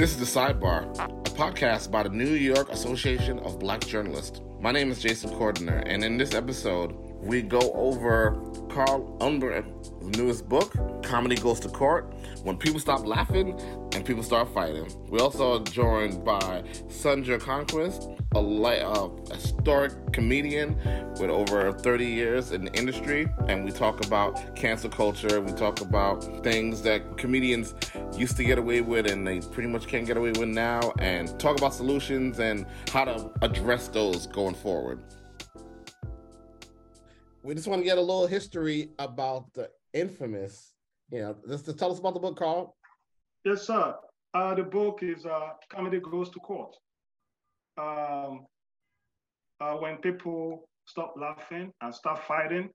This is The Sidebar, a podcast by the New York Association of Black Journalists. My name is Jason Cordner, and in this episode, we go over Carl Unegbu's newest book, Comedy Goes to Court, When People Stop Laughing and People Start Fighting. We also are joined by Sunda Croonquist, a light, uh, historic comedian with over 30 years in the industry, and we talk about cancel culture. We talk about things that comedians used to get away with and they pretty much can't get away with now, and talk about solutions and how to address those going forward we just want to get a little history about the infamous. You know, just to tell us about the book, Carl. Yes, sir. Uh, the book is uh, Comedy Goes to Court. Um, uh, when people stop laughing and start fighting.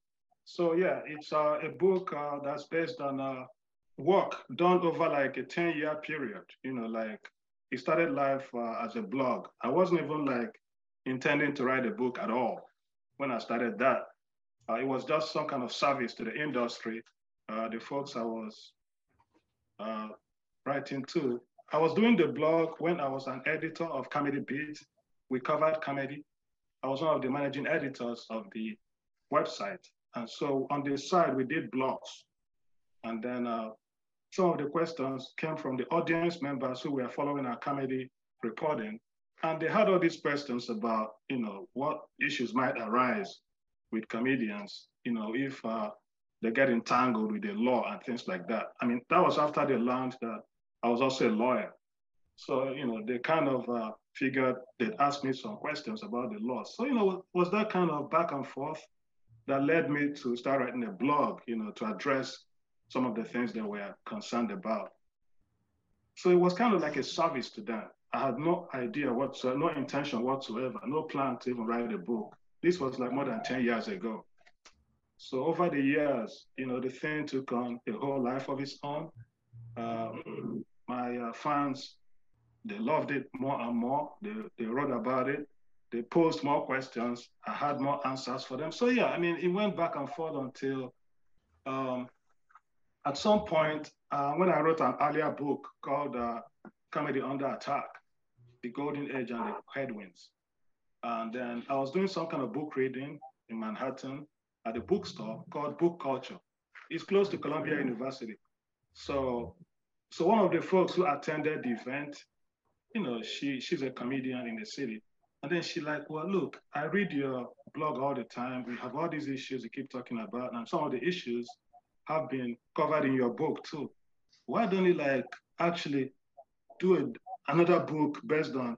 So yeah, it's uh, a book uh, that's based on uh, work done over like a 10 year period. You know, like it started life uh, as a blog. I wasn't even like intending to write a book at all when I started that. Uh, it was just some kind of service to the industry. Uh, the folks I was uh, writing to. I was doing the blog when I was an editor of Comedy Beat. We covered comedy. I was one of the managing editors of the website. And so on the side, we did blogs. And then uh, some of the questions came from the audience members who were following our comedy reporting. And they had all these questions about, you know, what issues might arise with comedians, you know, if uh, they get entangled with the law and things like that. I mean, that was after they learned that I was also a lawyer. So, you know, they kind of uh, figured they'd ask me some questions about the law. So, you know, was that kind of back and forth that led me to start writing a blog, you know, to address some of the things they were concerned about. So it was kind of like a service to them. I had no idea whatsoever, no intention whatsoever, no plan to even write a book. This was like more than 10 years ago. So over the years, you know, the thing took on a whole life of its own. Um, my uh, fans, they loved it more and more. They, they wrote about it. They posed more questions. I had more answers for them. So yeah, I mean, it went back and forth until um, at some point, uh, when I wrote an earlier book called uh, Comedy Under Attack, The Golden Age and the Headwinds, and then I was doing some kind of book reading in Manhattan at a bookstore called Book Culture. It's close to Columbia University. So, so one of the folks who attended the event, you know, she she's a comedian in the city. And then she like, well, look, I read your blog all the time. We have all these issues you keep talking about, and some of the issues have been covered in your book too. Why don't you like actually do a, another book based on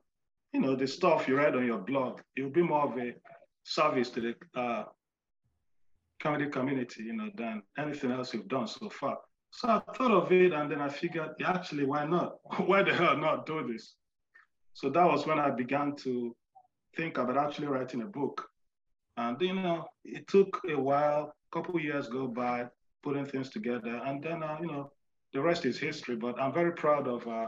you know, the stuff you write on your blog, it will be more of a service to the uh, comedy community, you know, than anything else you've done so far. So I thought of it and then I figured, yeah, actually, why not? why the hell not do this? So that was when I began to think about actually writing a book. And, you know, it took a while, a couple years go by, putting things together. And then, uh, you know, the rest is history. But I'm very proud of uh,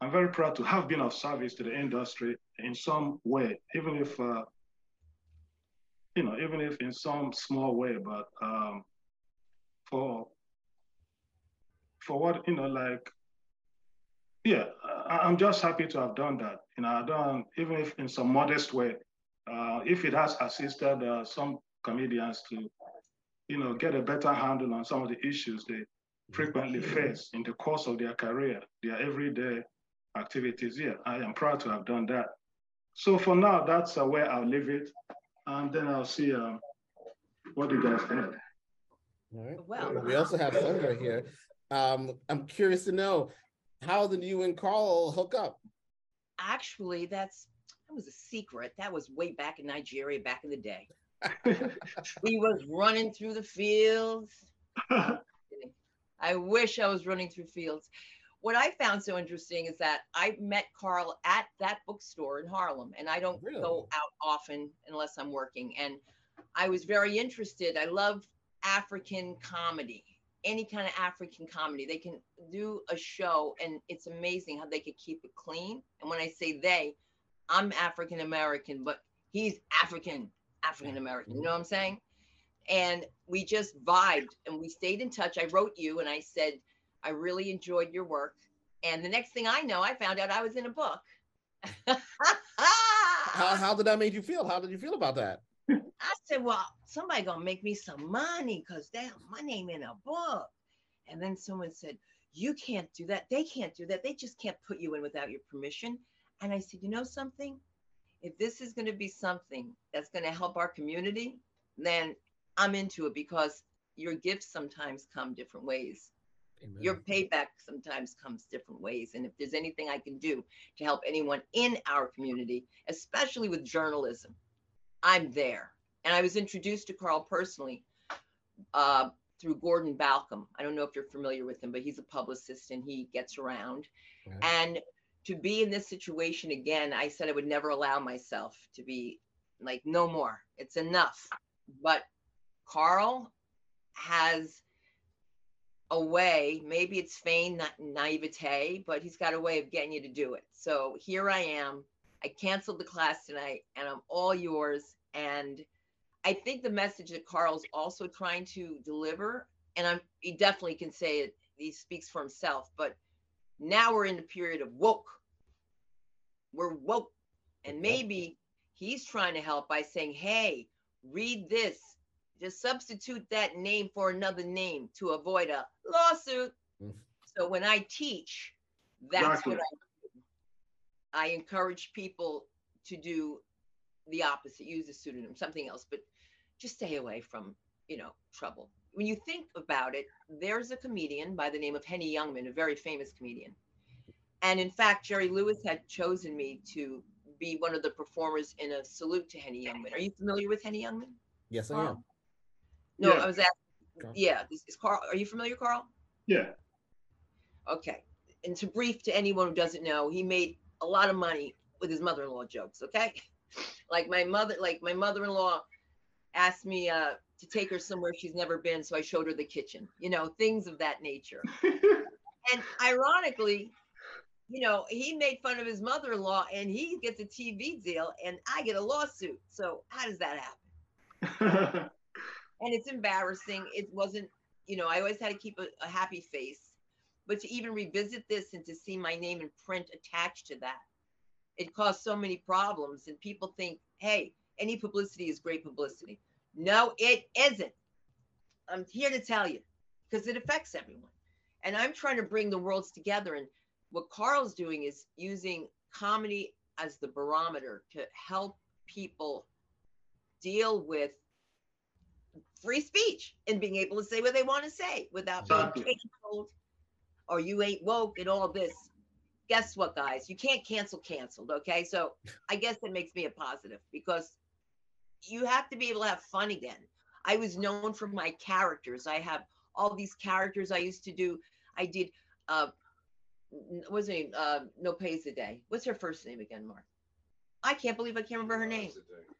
I'm very proud to have been of service to the industry in some way, even if, uh, you know, even if in some small way, but um, for, for what, you know, like, yeah, I, am just happy to have done that. You know, I've done, even if in some modest way, uh, if it has assisted uh, some comedians to, you know, get a better handle on some of the issues they frequently face in the course of their career, their everyday activities. Yeah, I am proud to have done that. So for now, that's uh, where I'll leave it. And then I'll see uh, what you guys think. All right. Well, we also have Sunda here. Um, I'm curious to know how did you and Carl hook up? Actually, that's that was a secret. That was way back in Nigeria, back in the day. We was running through the fields. I wish I was running through fields what I found so interesting is that I met Carl at that bookstore in Harlem, and I don't really? go out often unless I'm working. And I was very interested. I love African comedy, any kind of African comedy. They can do a show, and it's amazing how they could keep it clean. And when I say they, I'm African American, but he's African, African American. You mm-hmm. know what I'm saying? And we just vibed and we stayed in touch. I wrote you and I said, I really enjoyed your work. And the next thing I know, I found out I was in a book. how, how did that make you feel? How did you feel about that? I said, well, somebody gonna make me some money because damn, my name in a book. And then someone said, you can't do that. They can't do that. They just can't put you in without your permission. And I said, you know something? If this is going to be something that's going to help our community, then I'm into it because your gifts sometimes come different ways. Amen. Your payback sometimes comes different ways. And if there's anything I can do to help anyone in our community, especially with journalism, I'm there. And I was introduced to Carl personally uh, through Gordon Balcom. I don't know if you're familiar with him, but he's a publicist and he gets around. And to be in this situation again, I said I would never allow myself to be like, no more. It's enough. But Carl has a way, maybe it's feigned naivete, but he's got a way of getting you to do it. So here I am. I canceled the class tonight and I'm all yours. And I think the message that Carl's also trying to deliver, and I'm he definitely can say it, he speaks for himself, but now we're in the period of woke. We're woke. And maybe he's trying to help by saying, hey, read this. Just substitute that name for another name to avoid a lawsuit. Mm. So when I teach, that's exactly. what I do. I encourage people to do the opposite, use a pseudonym, something else, but just stay away from, you know, trouble. When you think about it, there's a comedian by the name of Henny Youngman, a very famous comedian. And in fact, Jerry Lewis had chosen me to be one of the performers in a salute to Henny Youngman. Are you familiar with Henny Youngman? Yes, I am. No, yeah. I was asking. Yeah, is, is Carl? Are you familiar, Carl? Yeah. Okay. And to brief to anyone who doesn't know, he made a lot of money with his mother-in-law jokes. Okay, like my mother, like my mother-in-law asked me uh, to take her somewhere she's never been, so I showed her the kitchen. You know, things of that nature. and ironically, you know, he made fun of his mother-in-law, and he gets a TV deal, and I get a lawsuit. So how does that happen? and it's embarrassing. It wasn't, you know, I always had to keep a, a happy face, but to even revisit this and to see my name in print attached to that, it caused so many problems. And people think, hey, any publicity is great publicity. No, it isn't. I'm here to tell you because it affects everyone. And I'm trying to bring the worlds together. And what Carl's doing is using comedy as the barometer to help people deal with free speech and being able to say what they want to say without being canceled or you ain't woke and all this. Guess what, guys? You can't cancel canceled. Okay. So I guess that makes me a positive because you have to be able to have fun again. I was known for my characters. I have all these characters I used to do. I did uh what's her name? Uh No Pays a Day. What's her first name again, Mark? I can't believe I can't remember her name.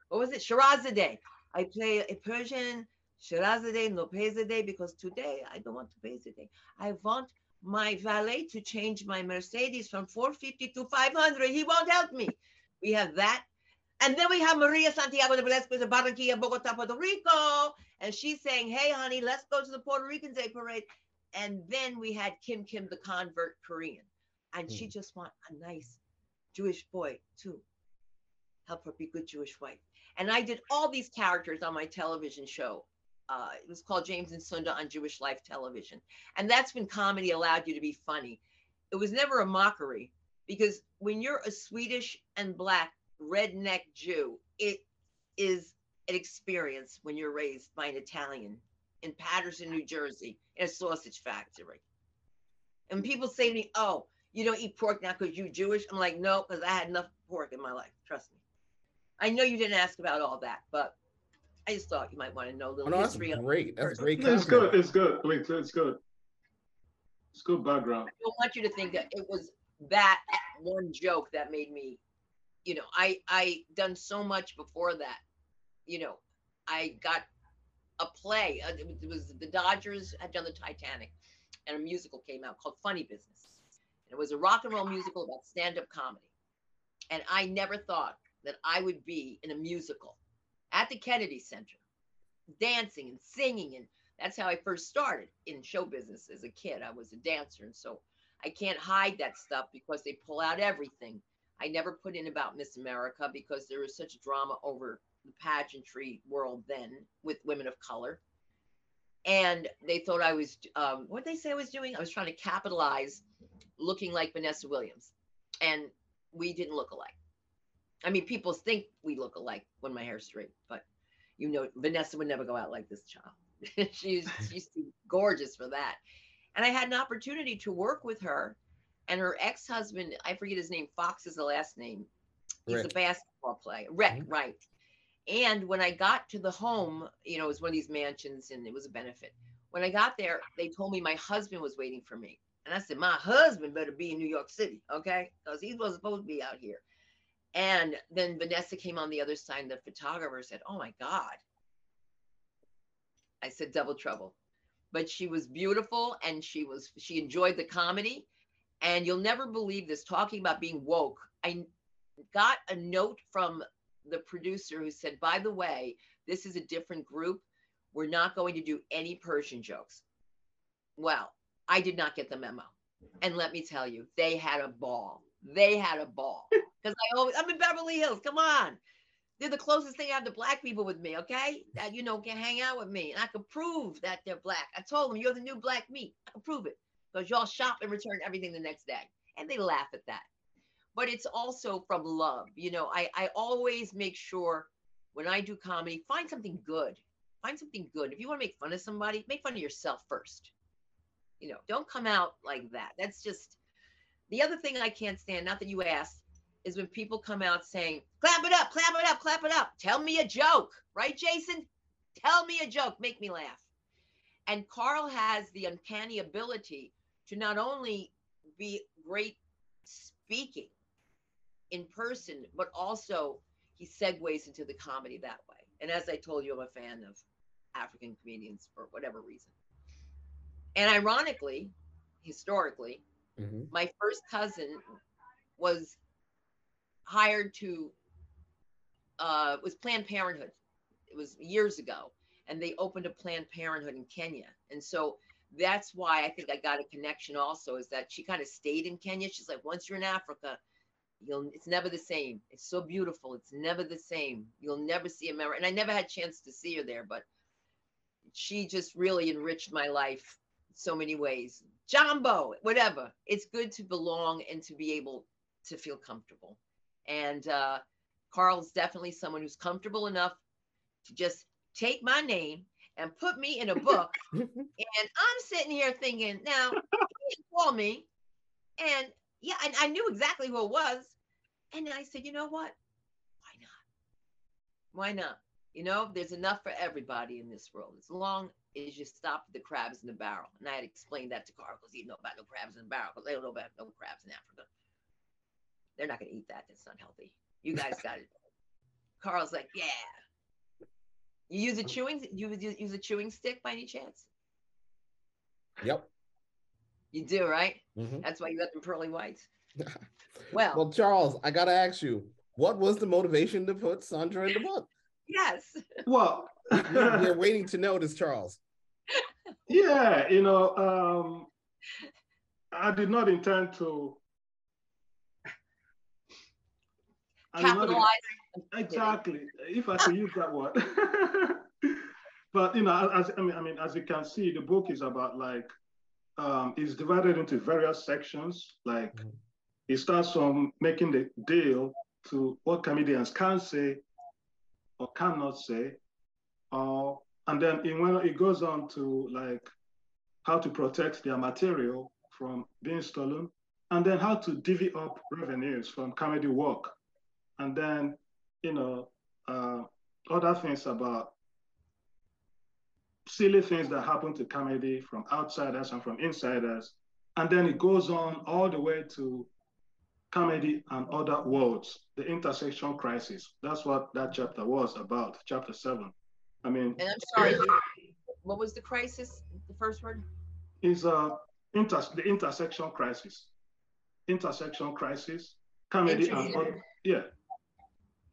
What was it? Sherazade. I play a Persian Sherazade No Pays a Day because today I don't want to pay the day. I want my valet to change my Mercedes from 450 to 500. He won't help me. We have that and then we have Maria Santiago de Velasquez of Barranquilla, Bogota, Puerto Rico. And she's saying, hey, honey, let's go to the Puerto Rican Day Parade. And then we had Kim Kim, the convert Korean. And mm. she hmm. just want a nice Jewish boy to help her be good Jewish wife. And I did all these characters on my television show. Uh, it was called James and Sunda on Jewish Life Television. And that's when comedy allowed you to be funny. It was never a mockery because when you're a Swedish and Black redneck Jew. It is an experience when you're raised by an Italian in Paterson, New Jersey, in a sausage factory. And people say to me, Oh, you don't eat pork now because you're Jewish? I'm like, No, because I had enough pork in my life. Trust me. I know you didn't ask about all that, but I just thought you might want to know a little oh, no, history. That's great. That's great. It's good. It's good. Wait, it's good. It's good background. I don't want you to think that it was that one joke that made me you know, I I done so much before that. You know, I got a play. Uh, it was the Dodgers had done the Titanic, and a musical came out called Funny Business. And it was a rock and roll musical about stand-up comedy. And I never thought that I would be in a musical at the Kennedy Center, dancing and singing, and that's how I first started in show business as a kid. I was a dancer, and so I can't hide that stuff because they pull out everything. I never put in about Miss America because there was such drama over the pageantry world then with women of color. And they thought I was, um, what they say I was doing? I was trying to capitalize looking like Vanessa Williams. And we didn't look alike. I mean, people think we look alike when my hair's straight, but you know, Vanessa would never go out like this child. she's she's too gorgeous for that. And I had an opportunity to work with her and her ex-husband, I forget his name, Fox is the last name. He's Rick. a basketball player. Rick, mm-hmm. right. And when I got to the home, you know, it was one of these mansions and it was a benefit. When I got there, they told me my husband was waiting for me. And I said, My husband better be in New York City, okay? Because he was supposed to be out here. And then Vanessa came on the other side, and the photographer said, Oh my God. I said, Double trouble. But she was beautiful and she was, she enjoyed the comedy. And you'll never believe this talking about being woke. I got a note from the producer who said, By the way, this is a different group. We're not going to do any Persian jokes. Well, I did not get the memo. And let me tell you, they had a ball. They had a ball. Because I always, I'm in Beverly Hills. Come on. They're the closest thing I have to black people with me, okay? That, you know, can hang out with me. And I can prove that they're black. I told them, you're the new black meat. I can prove it. Because y'all shop and return everything the next day. And they laugh at that. But it's also from love. You know, I, I always make sure when I do comedy, find something good. Find something good. If you want to make fun of somebody, make fun of yourself first you know, don't come out like that. That's just the other thing I can't stand, not that you asked, is when people come out saying, clap it up, clap it up, clap it up. Tell me a joke, right, Jason? Tell me a joke, make me laugh. And Carl has the uncanny ability to not only be great speaking in person, but also he segues into the comedy that way. And as I told you, I'm a fan of African comedians for whatever reason. And ironically, historically, mm-hmm. my first cousin was hired to uh, was Planned Parenthood. It was years ago, and they opened a Planned Parenthood in Kenya, and so that's why I think I got a connection. Also, is that she kind of stayed in Kenya. She's like, once you're in Africa, you'll it's never the same. It's so beautiful. It's never the same. You'll never see America. And I never had a chance to see her there, but she just really enriched my life so many ways. Jumbo, whatever. It's good to belong and to be able to feel comfortable. And uh, Carl's definitely someone who's comfortable enough to just take my name and put me in a book. and I'm sitting here thinking, now, he call me. And yeah, and I knew exactly who it was. And I said, you know what? Why not? Why not? You know, there's enough for everybody in this world. As long as you stop the crabs in the barrel. And I had explained that to Carl because he didn't know about no crabs in the barrel because they don't know about no crabs in Africa. They're not going to eat that. That's not healthy. You guys got it. Carl's like, yeah. You use a chewing you use a chewing stick by any chance? Yep. You do, right? Mm-hmm. That's why you got them pearly whites. well, well, Charles, I gotta ask you, what was the motivation to put Sunda in the book? Yes. Well, we're waiting to know this, Charles. Yeah, you know, um, I did not intend to capitalize. Exactly, if I could use that word. but you know, as I mean, I mean, as you can see, the book is about like um, it's divided into various sections. Like mm-hmm. it starts from making the deal to what comedians can say or cannot say. Uh, and then it, when it goes on to like how to protect their material from being stolen, and then how to divvy up revenues from comedy work. And then, you know, uh, other things about silly things that happen to comedy from outsiders and from insiders. And then it goes on all the way to comedy and other worlds, the intersection crisis. That's what that chapter was about, chapter seven. I mean, and I'm sorry, what was the crisis? The first word is uh, inter the intersection crisis. Intersection crisis, comedy and other, yeah,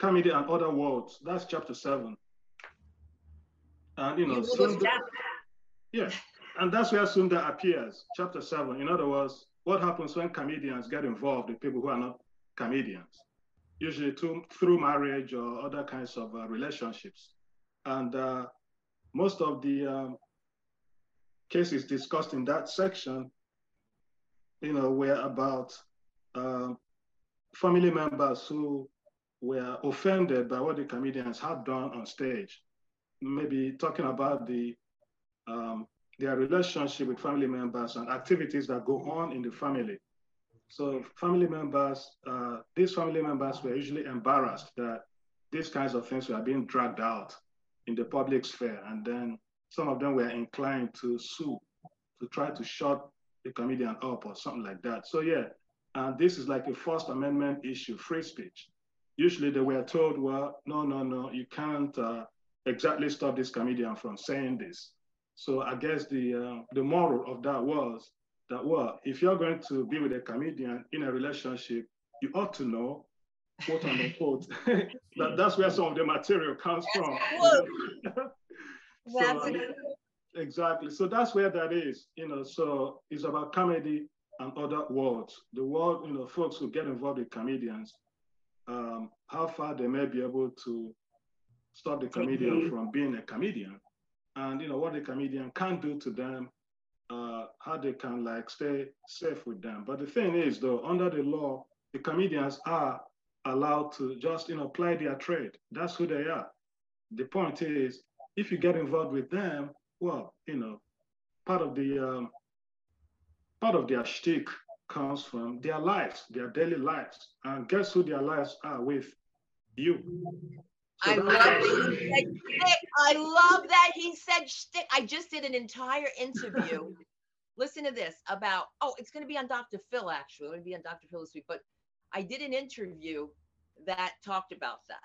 comedy and other worlds. That's chapter seven. And you know, you Sunda, yeah, and that's where Sunda appears, chapter seven. In other words, what happens when comedians get involved with people who are not comedians, usually to, through marriage or other kinds of uh, relationships. And uh, most of the um, cases discussed in that section, you know, were about uh, family members who were offended by what the comedians had done on stage. Maybe talking about the um, their relationship with family members and activities that go on in the family. So family members, uh, these family members were usually embarrassed that these kinds of things were being dragged out in the public sphere. And then some of them were inclined to sue, to try to shut the comedian up or something like that. So yeah, and this is like a First Amendment issue, free speech. Usually they were told, well, no, no, no, you can't uh, exactly stop this comedian from saying this. So I guess the uh, the moral of that was that well, if you're going to be with a comedian in a relationship, you ought to know, quote unquote, that that's where some of the material comes from. so, exactly. So that's where that is, you know. So it's about comedy and other worlds. The world, you know, folks who get involved with comedians, um, how far they may be able to stop the comedian from being a comedian and you know what the comedian can do to them, uh, how they can like stay safe with them. But the thing is, though, under the law, the comedians are allowed to just you know apply their trade. That's who they are. The point is, if you get involved with them, well, you know, part of the um, part of their shtick comes from their lives, their daily lives, and guess who their lives are with? You. I love that he said shtick. I love that he said shtick. I just did an entire interview. Listen to this about, oh, it's going to be on Dr. Phil, actually. It's going to be on Dr. Phil this week. But I did an interview that talked about that.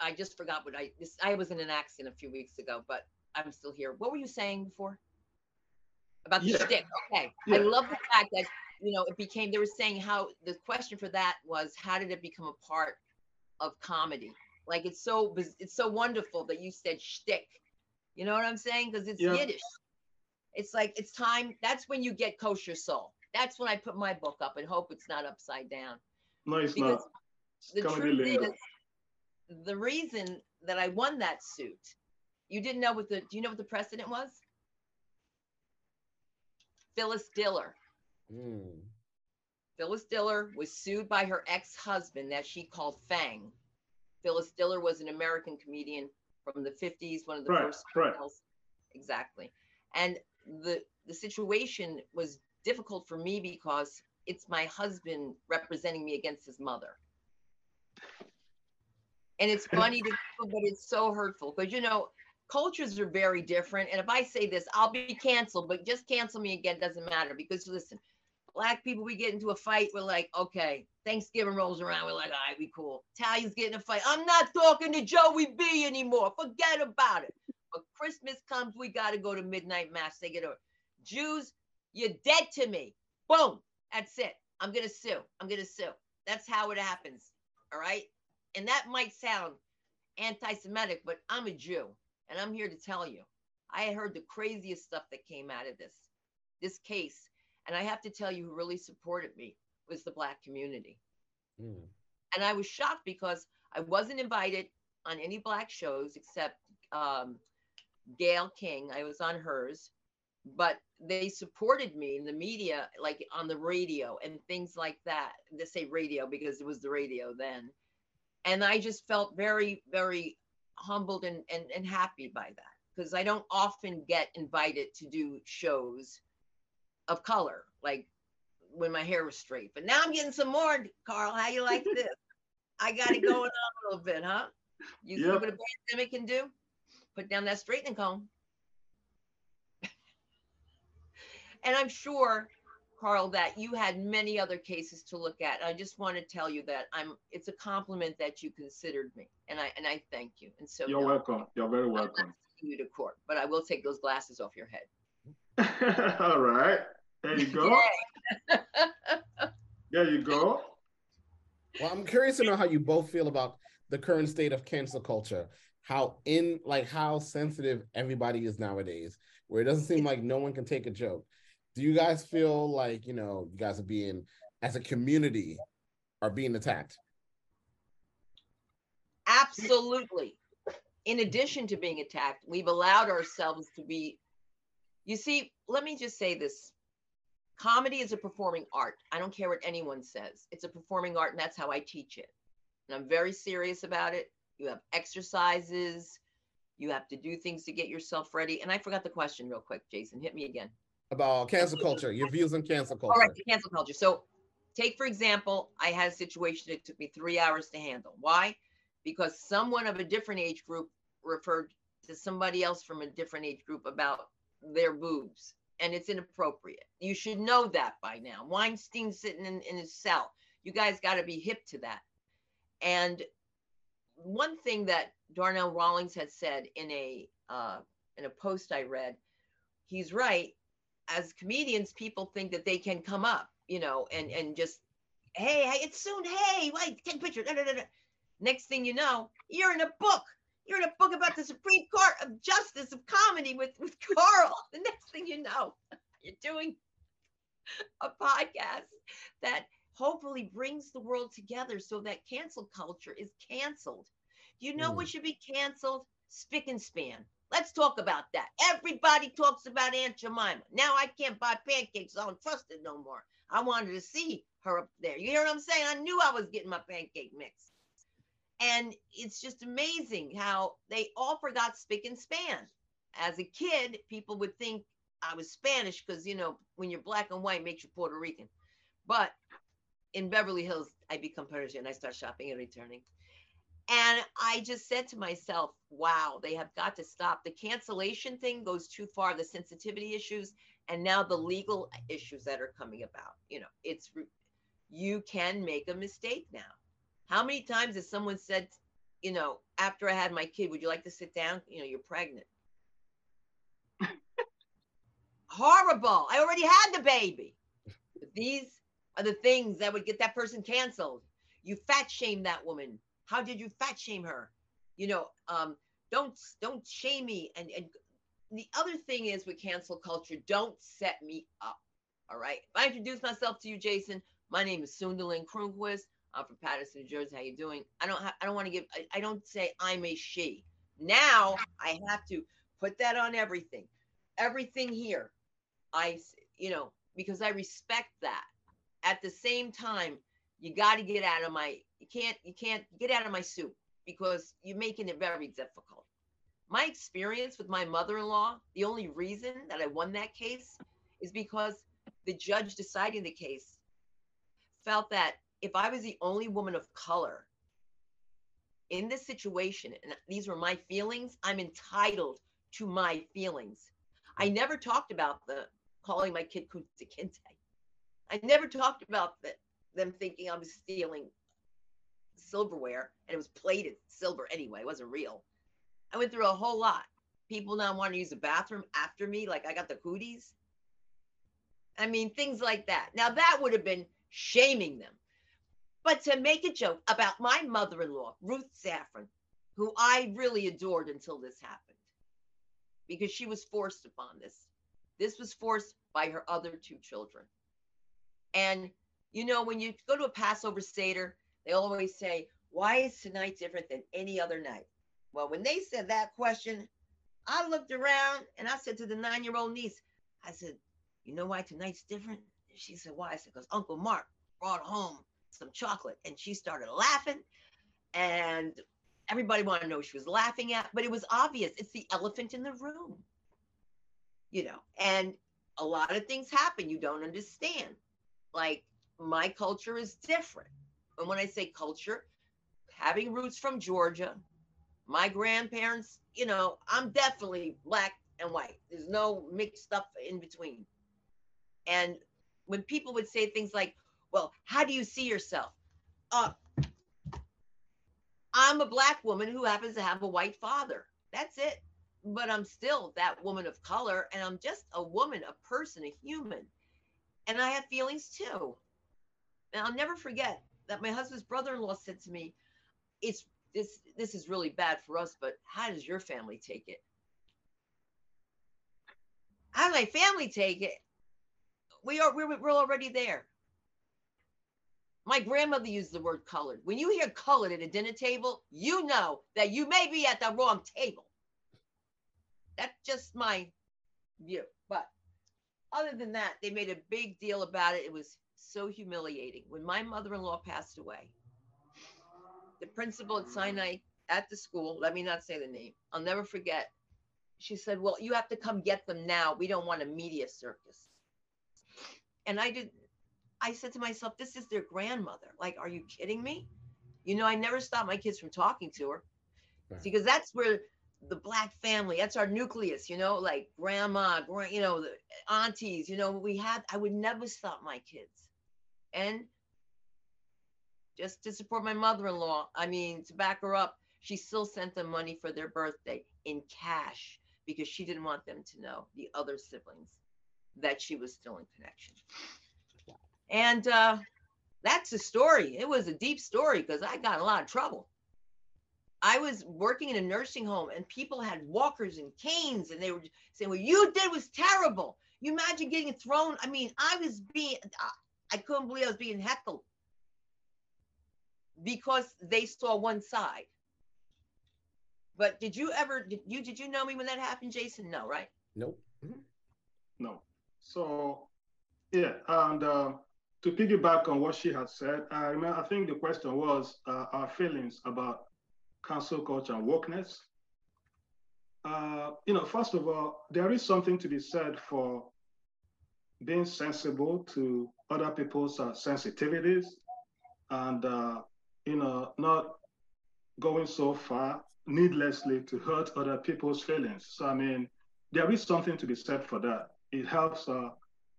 I just forgot what I, this, I was in an accident a few weeks ago, but I'm still here. What were you saying before? About the yeah. shtick. Okay. Yeah. I love the fact that, you know, it became, they were saying how the question for that was, how did it become a part of comedy? Like it's so it's so wonderful that you said shtick. You know what I'm saying? Because it's yeah. Yiddish. It's like it's time. That's when you get kosher soul. That's when I put my book up and hope it's not upside down. No, it's because not. the truth is, the reason that I won that suit, you didn't know what the. Do you know what the precedent was? Phyllis Diller. Mm. Phyllis Diller was sued by her ex-husband that she called Fang Phyllis Diller was an American comedian from the 50s, one of the right, first. Right. Exactly. And the the situation was difficult for me because it's my husband representing me against his mother. And it's funny to but it's so hurtful because you know cultures are very different. And if I say this, I'll be canceled, but just cancel me again doesn't matter because listen, black people we get into a fight, we're like, okay, Thanksgiving rolls around, we're like, all right, we cool. Italians get in a fight. I'm not talking to Joey B anymore. Forget about it. But Christmas comes, we got to go to midnight mass. They get over. Jews, you're dead to me. Boom. That's it. I'm going to sue. I'm going to sue. That's how it happens. All right. And that might sound anti Semitic, but I'm a Jew. And I'm here to tell you, I heard the craziest stuff that came out of this, this case. And I have to tell you who really supported me was the black community. Mm. And I was shocked because I wasn't invited on any black shows except um, Gayle King. I was on hers, but they supported me in the media, like on the radio and things like that. They say radio because it was the radio then. And I just felt very, very humbled and, and, and happy by that because I don't often get invited to do shows of color. Like when my hair was straight. But now I'm getting some more, Carl. How you like this? I got it going on a little bit, huh? You yep. see what a pandemic can do? Put down that straightening comb. and I'm sure, Carl, that you had many other cases to look at. I just want to tell you that I'm. It's a compliment that you considered me, and I and I thank you. And so you're no, welcome. You're very welcome. You to court, but I will take those glasses off your head. All right. There you go. there you go. Well, I'm curious to know how you both feel about the current state of cancel culture. How in like how sensitive everybody is nowadays, where it doesn't seem like no one can take a joke. Do you guys feel like, you know, you guys are being, as a community, are being attacked? Absolutely. In addition to being attacked, we've allowed ourselves to be. You see, let me just say this comedy is a performing art. I don't care what anyone says. It's a performing art, and that's how I teach it. And I'm very serious about it. You have exercises, you have to do things to get yourself ready. And I forgot the question real quick, Jason. Hit me again. About cancel culture, your views on cancel culture. All right, cancel culture. So, take for example, I had a situation that took me three hours to handle. Why? Because someone of a different age group referred to somebody else from a different age group about their boobs and it's inappropriate. You should know that by now. Weinstein's sitting in, in his cell. You guys got to be hip to that. And one thing that Darnell Rawlings had said in a uh, in a post I read, he's right. As comedians, people think that they can come up, you know, and and just, hey, it's soon. Hey, wait, take a picture. Da, da, da, Next thing you know, you're in a book. You're in a book about the Supreme Court of Justice of Comedy with, with Carl. The next thing you know, you're doing a podcast that hopefully brings the world together so that cancel culture is canceled. You know mm. what should be canceled? Spick and span. Let's talk about that. Everybody talks about Aunt Jemima. Now I can't buy pancakes. I don't trust it no more. I wanted to see her up there. You hear what I'm saying? I knew I was getting my pancake mix. And it's just amazing how they all forgot spick and span. As a kid, people would think I was Spanish because, you know, when you're black and white, makes you Puerto Rican. But in Beverly Hills, I become Persian. I start shopping and returning. And I just said to myself, wow, they have got to stop. The cancellation thing goes too far, the sensitivity issues, and now the legal issues that are coming about. You know, it's you can make a mistake now. How many times has someone said, you know, after I had my kid, would you like to sit down? You know, you're pregnant. Horrible. I already had the baby. But these are the things that would get that person canceled. You fat shame that woman. How did you fat shame her? You know, um, don't don't shame me. And and the other thing is with cancel culture, don't set me up. All right. If I introduce myself to you, Jason, my name is Sunderland Croonquist. I'm from Paterson, New Jersey. How you doing? I don't. Ha- I don't want to give. I, I don't say I'm a she. Now I have to put that on everything. Everything here. I, you know, because I respect that. At the same time, you got to get out of my. You can't. You can't get out of my soup because you're making it very difficult. My experience with my mother-in-law. The only reason that I won that case is because the judge deciding the case felt that if I was the only woman of color in this situation, and these were my feelings, I'm entitled to my feelings. I never talked about the calling my kid Kunta Kinte. I never talked about the, them thinking I was stealing silverware and it was plated silver anyway, it wasn't real. I went through a whole lot. People now want to use the bathroom after me, like I got the cooties. I mean, things like that. Now, that would have been shaming them. But to make a joke about my mother in law, Ruth Saffron, who I really adored until this happened, because she was forced upon this. This was forced by her other two children. And, you know, when you go to a Passover Seder, they always say, Why is tonight different than any other night? Well, when they said that question, I looked around and I said to the nine year old niece, I said, You know why tonight's different? She said, Why? I said, Because Uncle Mark brought home some chocolate. And she started laughing. And everybody wanted to know what she was laughing at, but it was obvious. It's the elephant in the room, you know, and a lot of things happen you don't understand. Like my culture is different. And when I say culture, having roots from Georgia, my grandparents, you know, I'm definitely black and white. There's no mixed stuff in between. And when people would say things like, well, how do you see yourself? Uh, I'm a black woman who happens to have a white father. That's it. But I'm still that woman of color, and I'm just a woman, a person, a human. And I have feelings too. And I'll never forget that my husband's brother-in-law said to me, It's this this is really bad for us, but how does your family take it? How does my family take it? we are we're, we're already there. My grandmother used the word colored. When you hear colored at a dinner table, you know that you may be at the wrong table. That's just my view. But other than that, they made a big deal about it. It was so humiliating. When my mother in law passed away, the principal at Sinai at the school, let me not say the name, I'll never forget. She said, Well, you have to come get them now. We don't want a media circus. And I did, I said to myself, This is their grandmother. Like, are you kidding me? You know, I never stopped my kids from talking to her right. because that's where the black family that's our nucleus you know like grandma you know the aunties you know we had i would never stop my kids and just to support my mother-in-law i mean to back her up she still sent them money for their birthday in cash because she didn't want them to know the other siblings that she was still in connection and uh that's the story it was a deep story because i got a lot of trouble I was working in a nursing home and people had walkers and canes and they were saying, What you did was terrible. You imagine getting thrown. I mean, I was being, I couldn't believe I was being heckled because they saw one side. But did you ever, did you, did you know me when that happened, Jason? No, right? Nope. Mm-hmm. No. So, yeah. And uh, to piggyback on what she had said, I I think the question was uh, our feelings about cancel culture and wokeness. Uh, you know, first of all, there is something to be said for being sensible to other people's uh, sensitivities and, uh, you know, not going so far needlessly to hurt other people's feelings. So, I mean, there is something to be said for that. It helps, uh,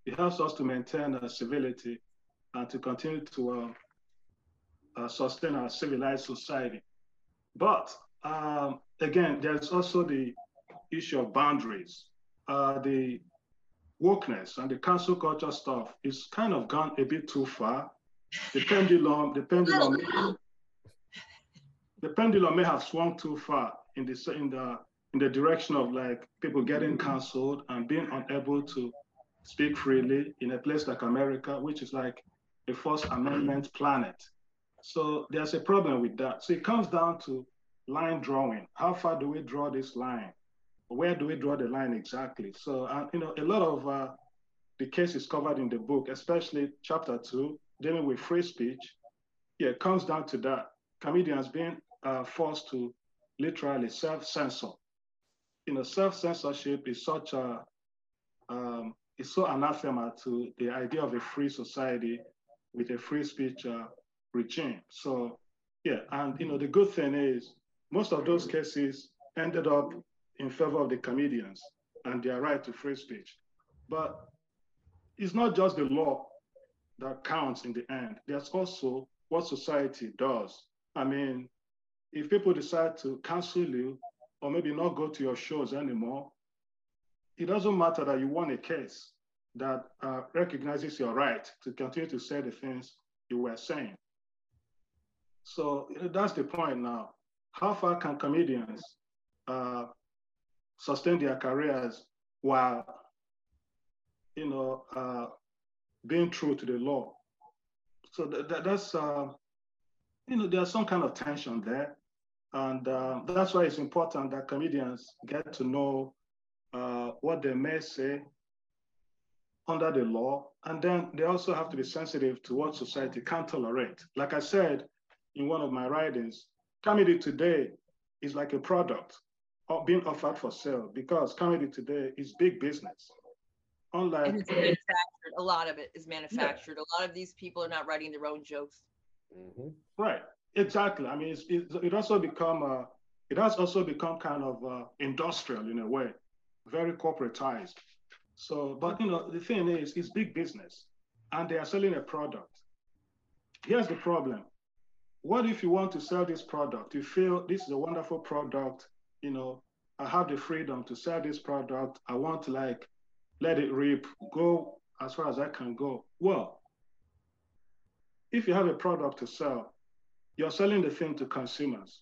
it helps us to maintain civility and to continue to uh, uh, sustain our civilized society. But um, again, there's also the issue of boundaries. Uh, the wokeness and the cancel culture stuff is kind of gone a bit too far. The pendulum, the pendulum, the pendulum may have swung too far in the in the in the direction of like people getting canceled and being unable to speak freely in a place like America, which is like a First Amendment planet. So there's a problem with that. So it comes down to line drawing. How far do we draw this line? Where do we draw the line exactly? So, uh, you know, a lot of uh, the cases covered in the book, especially chapter two, dealing with free speech, yeah, it comes down to that. Comedians being uh, forced to literally self-censor. You know, self-censorship is such a, um, it's so anathema to the idea of a free society with a free speech uh, regime. So yeah, and you know the good thing is most of those cases ended up in favor of the comedians and their right to free speech. But it's not just the law that counts in the end. There's also what society does. I mean, if people decide to cancel you or maybe not go to your shows anymore, it doesn't matter that you won a case that uh, recognizes your right to continue to say the things you were saying. So that's the point now. How far can comedians uh, sustain their careers while, you know, uh, being true to the law? So that, that's, uh, you know, there's some kind of tension there. And uh, that's why it's important that comedians get to know uh, what they may say under the law. And then they also have to be sensitive to what society can tolerate. Like I said, in one of my writings, comedy today is like a product being offered for sale because comedy today is big business. Unlike and it's manufactured, a lot of it is manufactured. Yeah. A lot of these people are not writing their own jokes. Mm-hmm. Right, exactly. I mean, it's, it, it also become uh, it has also become kind of uh, industrial in a way, very corporatized. So, but you know, the thing is, it's big business, and they are selling a product. Here's the problem: what if you want to sell this product? You feel this is a wonderful product, you know, I have the freedom to sell this product. I want to like let it rip, go as far as I can go. Well, if you have a product to sell, you're selling the thing to consumers.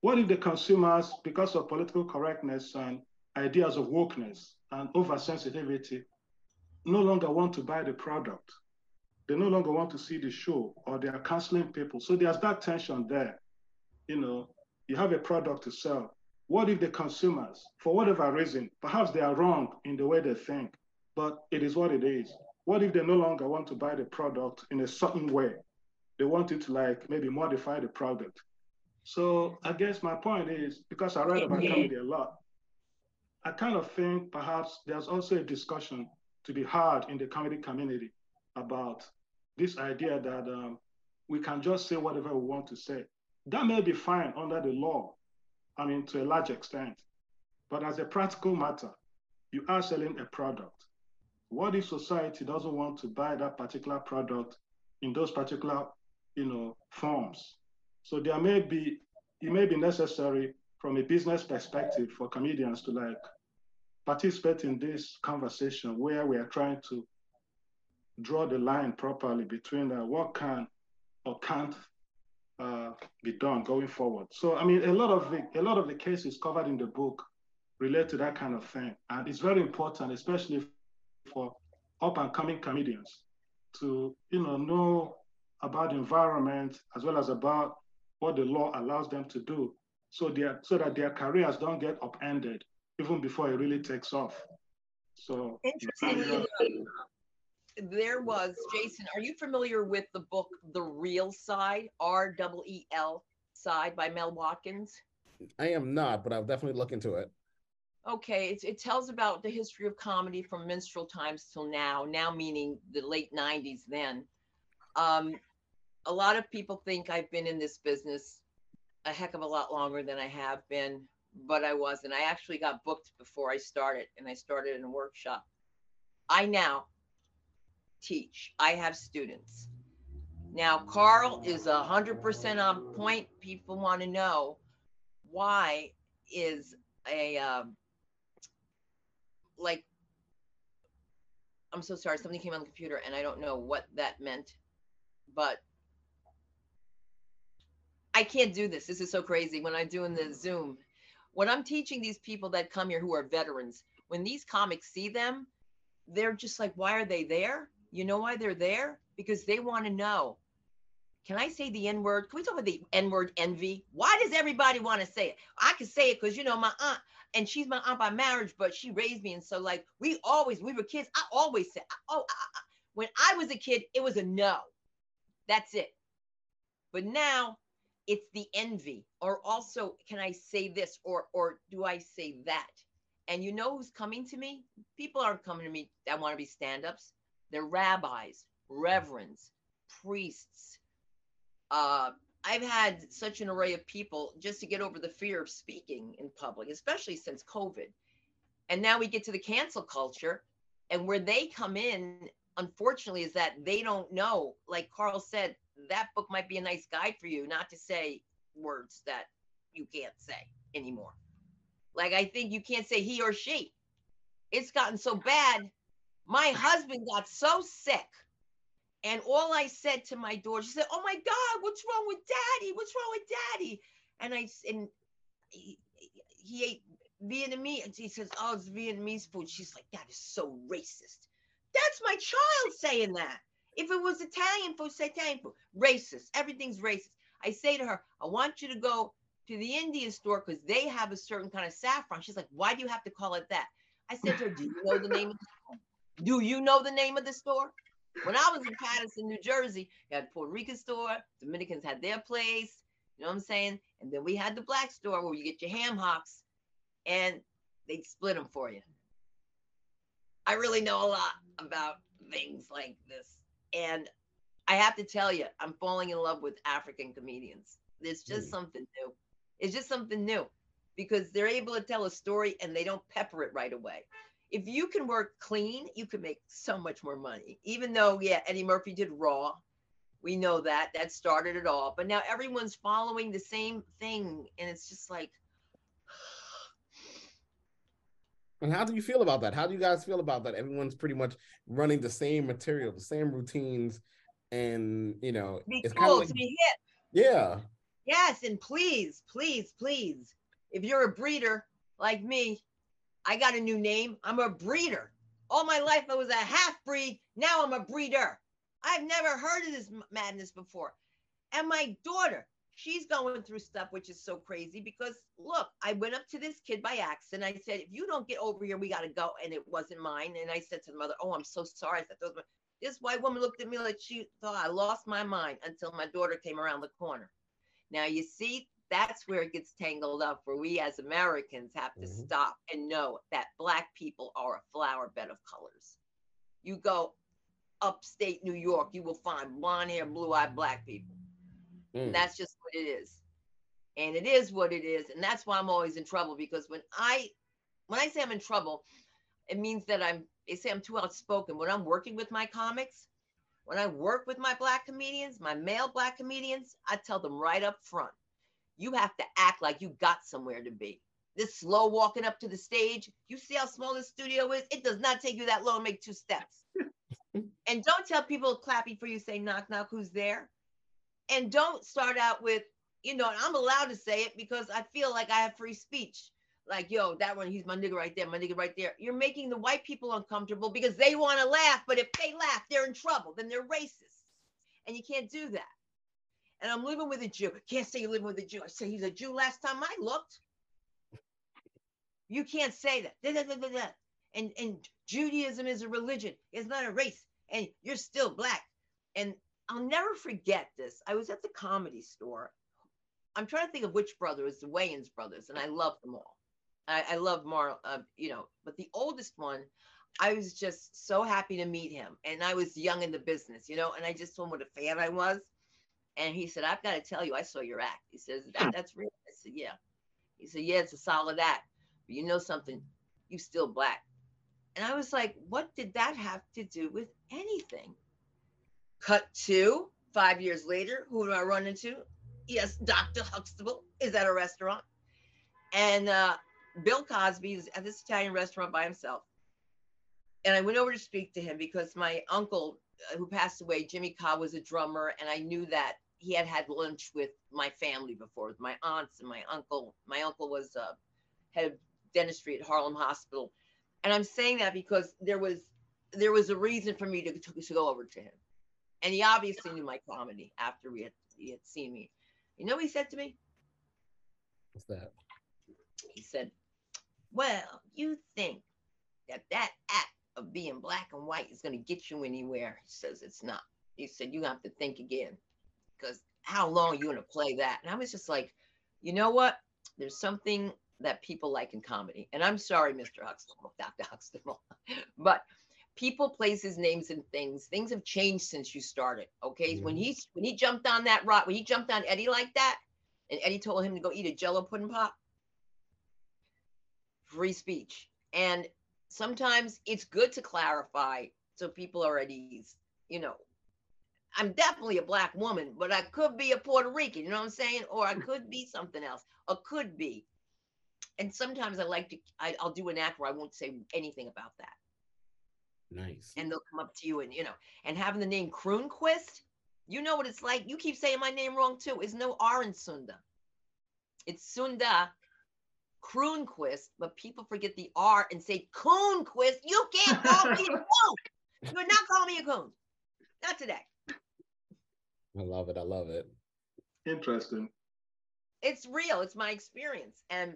What if the consumers, because of political correctness and ideas of wokeness and oversensitivity, no longer want to buy the product. They no longer want to see the show or they are canceling people. So there's that tension there. You know, you have a product to sell. What if the consumers, for whatever reason, perhaps they are wrong in the way they think, but it is what it is. What if they no longer want to buy the product in a certain way? They want it to like maybe modify the product. So I guess my point is because I read about comedy a lot, I kind of think perhaps there's also a discussion to be had in the comedy community about this idea that um, we can just say whatever we want to say. That may be fine under the law, I mean, to a large extent. But as a practical matter, you are selling a product. What if society doesn't want to buy that particular product in those particular, you know, forms? So there may be, it may be necessary from a business perspective for comedians to like participate in this conversation where we are trying to draw the line properly between uh, what can or can't uh, be done going forward. So, I mean, a lot of the, a lot of the cases covered in the book relate to that kind of thing, and it's very important, especially for up and coming comedians, to you know know about the environment as well as about what the law allows them to do, so their so that their careers don't get upended even before it really takes off. So interesting there was Jason. Are you familiar with the book The Real Side? R E E L Side by Mel Watkins. I am not, but I'll definitely look into it. Okay, it, it tells about the history of comedy from minstrel times till now. Now meaning the late '90s. Then, um, a lot of people think I've been in this business a heck of a lot longer than I have been, but I wasn't. I actually got booked before I started, and I started in a workshop. I now teach. I have students. Now, Carl is a hundred percent on point. People want to know why is a um, like I'm so sorry. Something came on the computer and I don't know what that meant, but I can't do this. This is so crazy. When I'm doing the Zoom, when I'm teaching these people that come here who are veterans, when these comics see them, they're just like, why are they there? You know why they're there? Because they want to know. Can I say the N word? Can we talk about the N word envy? Why does everybody want to say it? I can say it because, you know, my aunt, and she's my aunt by marriage, but she raised me. And so, like, we always, we were kids. I always said, oh, I, I, when I was a kid, it was a no. That's it. But now it's the envy. Or also, can I say this or or do I say that? And you know who's coming to me? People aren't coming to me that want to be stand-ups. They're rabbis, reverends, priests. Uh, I've had such an array of people just to get over the fear of speaking in public, especially since COVID. And now we get to the cancel culture, and where they come in, unfortunately, is that they don't know. Like Carl said, that book might be a nice guide for you not to say words that you can't say anymore. Like I think you can't say he or she. It's gotten so bad my husband got so sick. And all I said to my daughter, she said, Oh my God, what's wrong with daddy? What's wrong with daddy? And I and he, he ate Vietnamese. And he says, Oh, it's Vietnamese food. She's like, That is so racist. That's my child saying that. If it was Italian food, say Italian food. Racist. Everything's racist. I say to her, I want you to go to the Indian store because they have a certain kind of saffron. She's like, Why do you have to call it that? I said to her, Do you know the name of the do you know the name of the store? When I was in Paterson, New Jersey, you had Puerto Rican store, Dominicans had their place, you know what I'm saying? And then we had the black store where you get your ham hocks and they'd split them for you. I really know a lot about things like this. And I have to tell you, I'm falling in love with African comedians. It's just mm. something new. It's just something new because they're able to tell a story and they don't pepper it right away if you can work clean, you can make so much more money. Even though, yeah, Eddie Murphy did Raw. We know that. That started it all. But now everyone's following the same thing. And it's just like. And how do you feel about that? How do you guys feel about that? Everyone's pretty much running the same material, the same routines. And, you know, be it's cool kind of like, to be hit. Yeah. Yes. And please, please, please, if you're a breeder like me, I got a new name. I'm a breeder. All my life I was a half breed. Now I'm a breeder. I've never heard of this madness before. And my daughter, she's going through stuff which is so crazy because look, I went up to this kid by accident. I said, if you don't get over here, we got to go. And it wasn't mine. And I said to the mother, Oh, I'm so sorry. I said, this white woman looked at me like she thought I lost my mind until my daughter came around the corner. Now, you see, that's where it gets tangled up, where we as Americans have to mm-hmm. stop and know that Black people are a flower bed of colors. You go upstate New York, you will find blonde hair, blue eyed Black people. Mm. And that's just what it is. And it is what it is. And that's why I'm always in trouble because when I when I say I'm in trouble, it means that I'm they say I'm too outspoken. When I'm working with my comics, when I work with my black comedians, my male black comedians, I tell them right up front, you have to act like you got somewhere to be. This slow walking up to the stage, you see how small this studio is? It does not take you that long to make two steps. and don't tell people clapping for you, say knock knock, who's there? And don't start out with, you know, and I'm allowed to say it because I feel like I have free speech like, yo, that one, he's my nigga right there, my nigga right there. You're making the white people uncomfortable because they want to laugh, but if they laugh, they're in trouble. Then they're racist. And you can't do that. And I'm living with a Jew. Can't say you're living with a Jew. I say he's a Jew last time I looked. You can't say that. And, and Judaism is a religion, it's not a race. And you're still black. And I'll never forget this. I was at the comedy store. I'm trying to think of which brother is the Wayans brothers, and I love them all. I, I love Mar, uh, you know, but the oldest one, I was just so happy to meet him. And I was young in the business, you know, and I just told him what a fan I was. And he said, I've got to tell you, I saw your act. He says, that, that's real. I said, yeah. He said, yeah, it's a solid act. But you know something? You still black. And I was like, what did that have to do with anything? Cut to five years later, who do I run into? Yes, Dr. Huxtable is at a restaurant. And uh, Bill Cosby is at this Italian restaurant by himself. And I went over to speak to him because my uncle, uh, who passed away, Jimmy Cobb, was a drummer. And I knew that he had had lunch with my family before, with my aunts and my uncle. My uncle was uh, head of dentistry at Harlem Hospital. And I'm saying that because there was there was a reason for me to, to, to go over to him. And he obviously knew my comedy after we had, he had seen me. You know what he said to me? What's that? He said, well, you think that that act of being black and white is going to get you anywhere? He says it's not. He said you have to think again, because how long are you going to play that? And I was just like, you know what? There's something that people like in comedy, and I'm sorry, Mr. Huxtable, Dr. Huxtable, but people, places, names, and things. Things have changed since you started. Okay, mm-hmm. when he when he jumped on that rock, when he jumped on Eddie like that, and Eddie told him to go eat a Jello pudding pop, free speech. And sometimes it's good to clarify so people are at ease. You know, I'm definitely a black woman, but I could be a Puerto Rican, you know what I'm saying? Or I could be something else, or could be. And sometimes I like to, I, will do an act where I won't say anything about that. Nice. And they'll come up to you and, you know, and having the name Croonquist, you know what it's like. You keep saying my name wrong too. It's no R in Sunda. It's Sunda Croonquist, but people forget the R and say Coonquist. You can't call me a coon. You're not calling me a coon. Not today. I love it. I love it. Interesting. It's real. It's my experience. And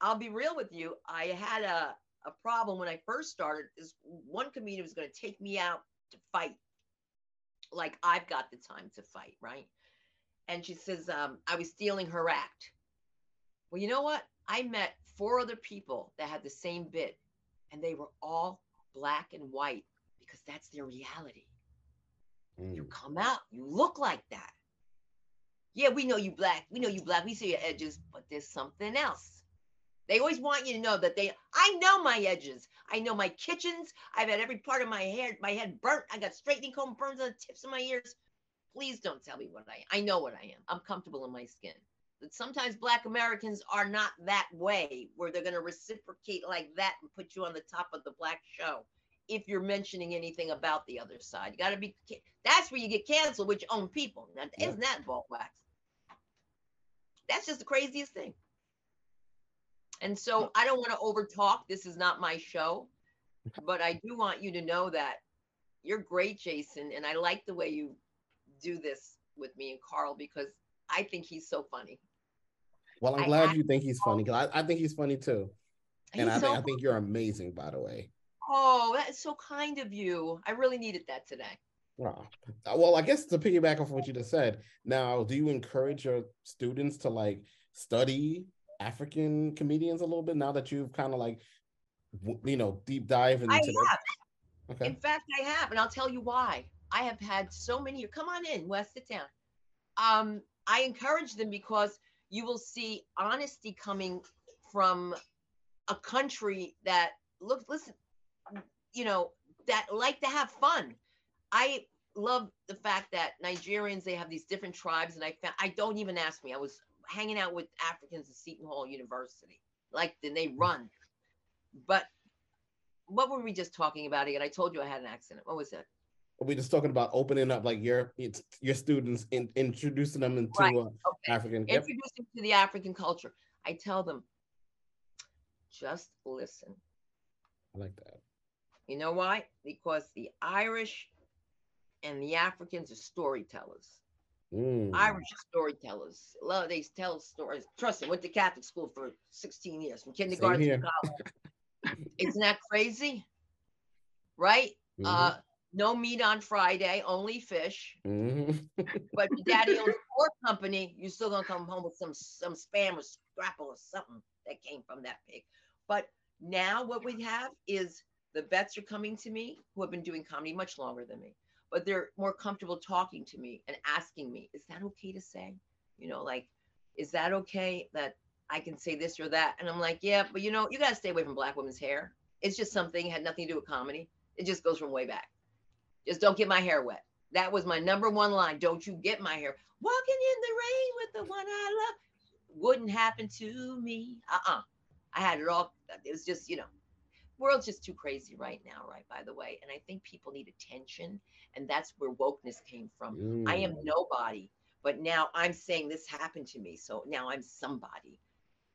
I'll be real with you. I had a, a problem when I first started. Is one comedian was going to take me out to fight. Like I've got the time to fight, right? And she says, um, I was stealing her act. Well, you know what? I met four other people that had the same bit, and they were all black and white because that's their reality. Mm. You come out, you look like that. Yeah, we know you black. We know you black. We see your edges, but there's something else. They always want you to know that they. I know my edges. I know my kitchens. I've had every part of my hair, my head burnt. I got straightening comb burns on the tips of my ears. Please don't tell me what I. I know what I am. I'm comfortable in my skin But sometimes black Americans are not that way, where they're going to reciprocate like that and put you on the top of the black show if you're mentioning anything about the other side. You got to be, that's where you get canceled with your own people. Now, yeah. Isn't that ball wax? That's just the craziest thing. And so I don't want to overtalk. This is not my show. but I do want you to know that you're great, Jason, and I like the way you do this with me and Carl because I think he's so funny. Well, I'm glad you think he's funny because I, I, think he's funny too. And I, so think, I think you're amazing, by the way. Oh, that is so kind of you. I really needed that today. Oh. Well, I guess to piggyback off what you just said, now, do you encourage your students to like study African comedians a little bit now that you've kind of like, you know, deep dive into? I have. Okay. In fact, I have, and I'll tell you why. I have had so many. Come on in, West of town. Um, I encourage them because you will see honesty coming from a country that look, listen, you know, that like to have fun. I love the fact that Nigerians they have these different tribes, and I found I don't even ask me. I was hanging out with Africans at Seton Hall University, like then they run. But what were we just talking about again? I told you I had an accident. What was it? we just talking about opening up like your your students in, introducing them into right. uh, okay. African introducing yep. to the African culture. I tell them, just listen. I like that. You know why? Because the Irish and the Africans are storytellers. Mm. Irish storytellers. Love they tell stories. Trust me, went to Catholic school for 16 years, from kindergarten to college. Isn't that crazy? Right? Mm-hmm. Uh, no meat on Friday, only fish. Mm-hmm. but your daddy owns a pork company, you're still gonna come home with some some spam or scrapple or something that came from that pig. But now what we have is the vets are coming to me who have been doing comedy much longer than me, but they're more comfortable talking to me and asking me, is that okay to say? You know, like, is that okay that I can say this or that? And I'm like, yeah, but you know, you gotta stay away from black women's hair. It's just something had nothing to do with comedy. It just goes from way back. Just don't get my hair wet. That was my number one line. Don't you get my hair. Walking in the rain with the one I love wouldn't happen to me. Uh-uh. I had it all. It was just, you know, world's just too crazy right now, right? By the way. And I think people need attention. And that's where wokeness came from. Mm. I am mm. nobody, but now I'm saying this happened to me. So now I'm somebody.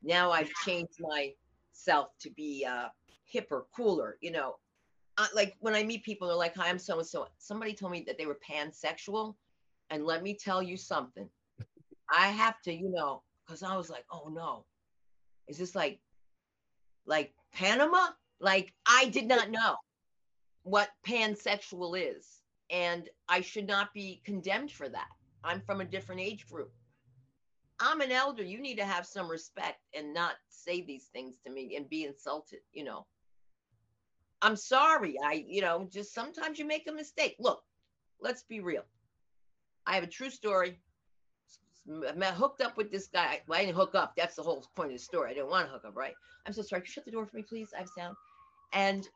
Now I've changed myself to be uh hipper, cooler, you know, uh, like when I meet people, they're like, "Hi, I'm so and so." Somebody told me that they were pansexual, and let me tell you something. I have to, you know, because I was like, "Oh no, is this like, like Panama?" Like I did not know what pansexual is, and I should not be condemned for that. I'm from a different age group. I'm an elder. You need to have some respect and not say these things to me and be insulted, you know. I'm sorry. I, you know, just sometimes you make a mistake. Look, let's be real. I have a true story. I hooked up with this guy. Well, I didn't hook up. That's the whole point of the story. I didn't want to hook up, right? I'm so sorry. Can you Shut the door for me, please. I have sound. And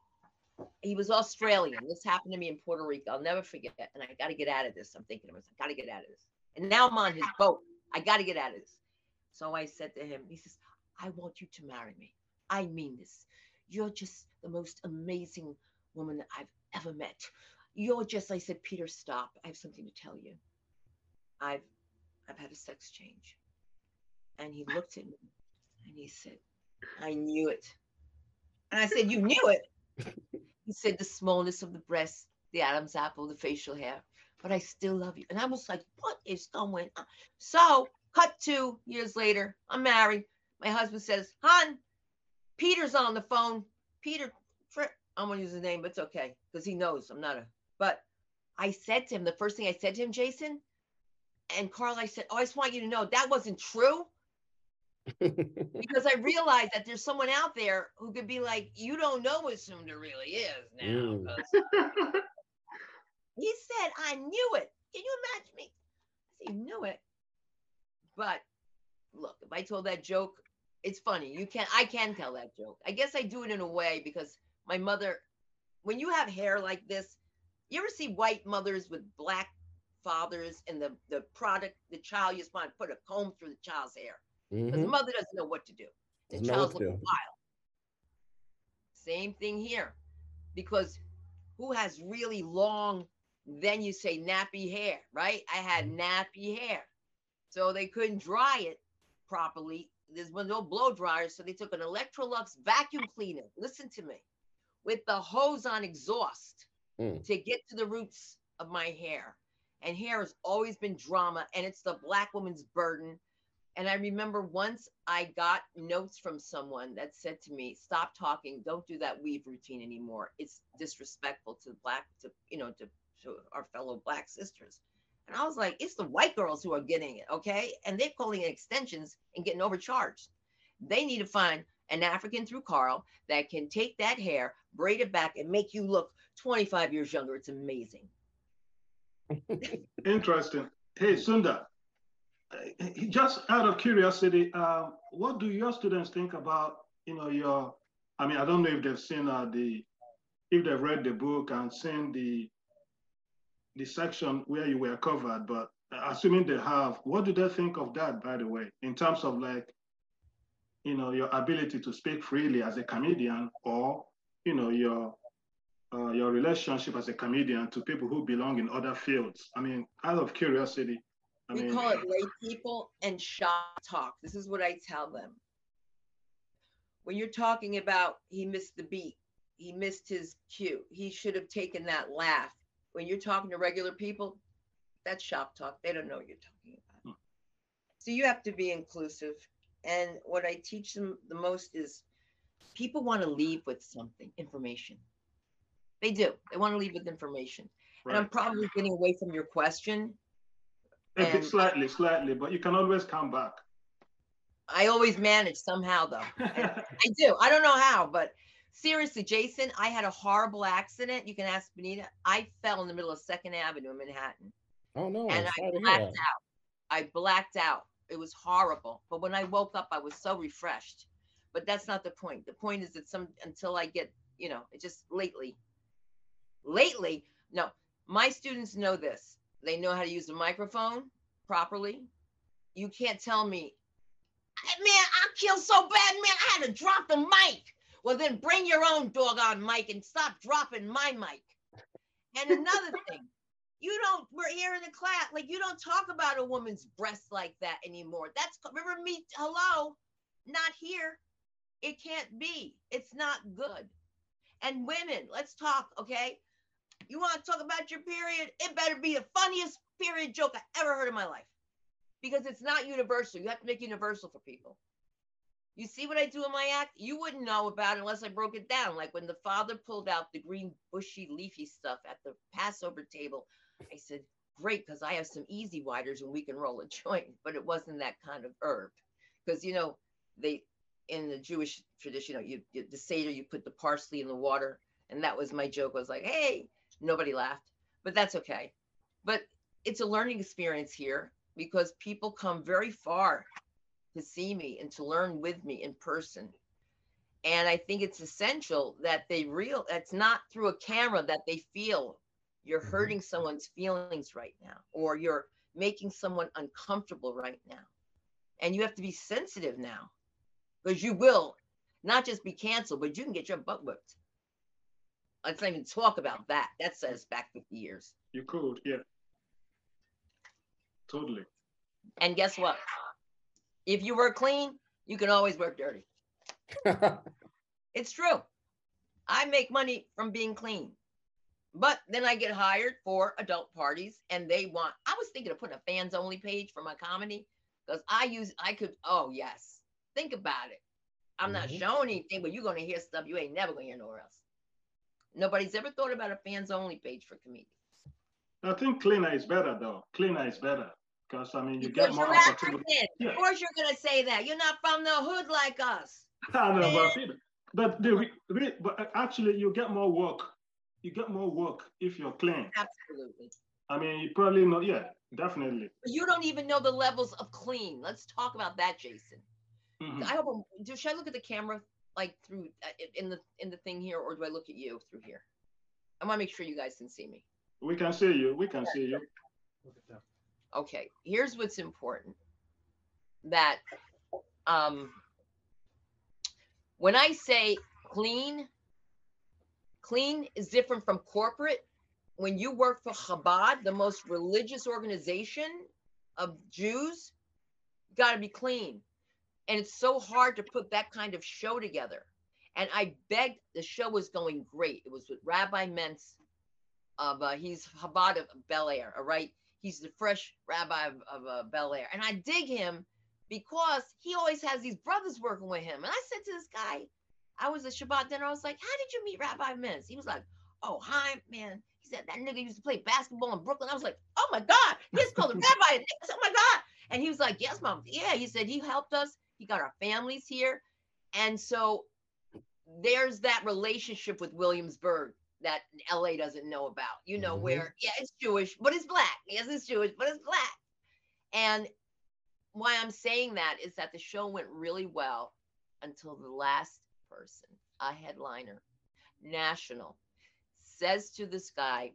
he was Australian. This happened to me in Puerto Rico. I'll never forget. And I got to get out of this. I'm thinking I got to get out of this. And now I'm on his boat. I got to get out of this. So I said to him, he says, I want you to marry me. I mean this. You're just the most amazing woman I've ever met. You're just, I said, Peter, stop. I have something to tell you. I've I've had a sex change. And he looked at me and he said, I knew it. And I said, You knew it. he said, The smallness of the breast, the Adam's apple, the facial hair, but I still love you. And I was like, What is going on? So, cut two years later, I'm married. My husband says, Hon, Peter's on the phone. Peter, I'm gonna use his name, but it's okay because he knows I'm not a. But I said to him the first thing I said to him, Jason, and Carl, I said, "Oh, I just want you to know that wasn't true." because I realized that there's someone out there who could be like, "You don't know what Sunda really is now." Mm. he said, "I knew it." Can you imagine me? I said, "You knew it," but look, if I told that joke it's funny. You can I can tell that joke. I guess I do it in a way because my mother, when you have hair like this, you ever see white mothers with black fathers and the the product the child you just want to put a comb through the child's hair because mm-hmm. the mother doesn't know what to do. The doesn't child's looking wild. Same thing here, because who has really long? Then you say nappy hair, right? I had mm-hmm. nappy hair, so they couldn't dry it properly there's no blow dryers, so they took an Electrolux vacuum cleaner. Listen to me. with the hose on exhaust Mm. to get to the roots of my hair. And hair has always been drama, and it's the black woman's burden. And I remember once I got notes from someone that said to me, "Stop talking. Don't do that weave routine anymore. It's disrespectful to black, to you know, to, to our fellow black sisters." And I was like, "It's the white girls who are getting it, okay? And they're calling it extensions and getting overcharged. They need to find an African through Carl that can take that hair, braid it back, and make you look 25 years younger. It's amazing." Interesting. Hey, Sunda, just out of curiosity, um, what do your students think about, you know, your, I mean, I don't know if they've seen uh, the, if they've read the book and seen the, the section where you were covered, but assuming they have, what do they think of that, by the way, in terms of like, you know, your ability to speak freely as a comedian or, you know, your uh, your relationship as a comedian to people who belong in other fields? I mean, out of curiosity. I we mean, call it lay people and shop talk. This is what I tell them. When you're talking about he missed the beat, he missed his cue, he should have taken that laugh. When you're talking to regular people, that's shop talk. They don't know what you're talking about. Hmm. So you have to be inclusive. And what I teach them the most is people want to leave with something, information. They do. They want to leave with information. And I'm probably getting away from your question. A bit slightly, slightly, but you can always come back. I always manage somehow though. I do. I don't know how, but seriously, Jason, I had a horrible accident. You can ask Benita. I fell in the middle of Second Avenue in Manhattan Oh no! and I blacked that. out. I blacked out. It was horrible. But when I woke up, I was so refreshed. But that's not the point. The point is that some until I get, you know, it just lately, lately, no, my students know this. They know how to use the microphone properly. You can't tell me, "Hey, man, I feel so bad, man. I had to drop the mic. Well, then bring your own doggone mic and stop dropping my mic. And another thing, you don't, we're here in the class, like you don't talk about a woman's breast like that anymore. That's, remember me, hello, not here. It can't be. It's not good. And women, let's talk, okay? You want to talk about your period? It better be the funniest period joke I ever heard in my life because it's not universal. You have to make universal for people. You see what I do in my act? You wouldn't know about it unless I broke it down. Like when the father pulled out the green, bushy, leafy stuff at the Passover table, I said, Great, because I have some E-Z Widers and we can roll a joint. But it wasn't that kind of herb. Because, you know, they, in the Jewish tradition, you, know, you, you the Seder, you put the parsley in the water. And that was my joke. I was like, Hey, nobody laughed, but that's okay. But it's a learning experience here because people come very far to see me and to learn with me in person. And I think it's essential that they real that's not through a camera that they feel you're Mhm. hurting someone's feelings right now or you're making someone uncomfortable right now. And you have to be sensitive now because you will not just be canceled, but you can get your butt whipped. Let's not even talk about that. That says back 50 years. You could, yeah. Totally. And guess what? If you work clean, you can always work dirty. It's true. I make money from being clean. But then I get hired for adult parties and they want, I was thinking of putting a fans only page for my comedy because I use, I could, oh, yes. Think about it. I'm not Mhm. showing anything, but you're going to hear stuff you ain't never going to hear nowhere else. Nobody's ever thought about a fans only page for comedians. I think cleaner is better though. Cleaner is better because I mean you get more opportunity. Yeah. Of course you're going to say that. You're not from the hood like us. I know, but, but the but actually you get more work. You get more work if you're clean. Absolutely. I mean, you probably know. Yeah, definitely. You don't even know the levels of clean. Let's talk about that, Jason. Mhm. I hope. I'm, should I look at the camera like through uh, in the in the thing here, or do I look at you through here? I want to make sure you guys can see me. We can see you. We can see you. Okay. Here's what's important. That um, when I say clean, clean is different from corporate. When you work for Chabad, the most religious organization of Jews, got to be clean. And it's so hard to put that kind of show together. And I begged, the show was going great. It was with Rabbi Mentz of, uh, he's Chabad of Bel Air, all right? He's the fresh rabbi of, of uh, Bel Air. And I dig him because he always has these brothers working with him. And I said to this guy, I was at Shabbat dinner, I was like, how did you meet Rabbi Mentz? He was like, oh, hi, man. He said, that nigga used to play basketball in Brooklyn. I was like, oh my God, he's called a rabbi. Oh my God. And he was like, yes, mom. Yeah, he said he helped us. He got our families here. And so there's that relationship with Williamsburg that LA doesn't know about, you know, mm-hmm. where, yeah, it's Jewish, but it's black. Yes, it's Jewish, but it's black. And why I'm saying that is that the show went really well until the last person, a headliner, national, says to this guy,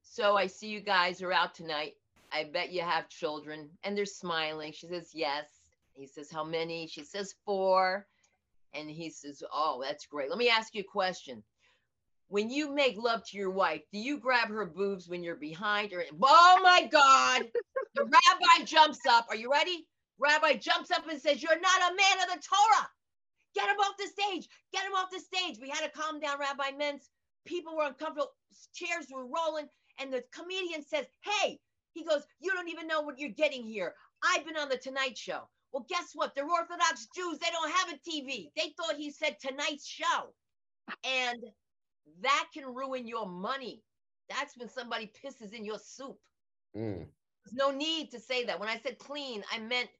So I see you guys are out tonight. I bet you have children. And they're smiling. She says, Yes. He says, How many? She says, Four. And he says, Oh, that's great. Let me ask you a question. When you make love to your wife, do you grab her boobs when you're behind her? Oh my God. the rabbi jumps up. Are you ready? Rabbi jumps up and says, You're not a man of the Torah. Get him off the stage. Get him off the stage. We had to calm down Rabbi Mentz. People were uncomfortable. Chairs were rolling. And the comedian says, Hey, he goes, You don't even know what you're getting here. I've been on the Tonight Show. Well, guess what? They're Orthodox Jews. They don't have a TV. They thought he said tonight's show. And that can ruin your money. That's when somebody pisses in your soup. Mm. There's no need to say that. When I said clean, I meant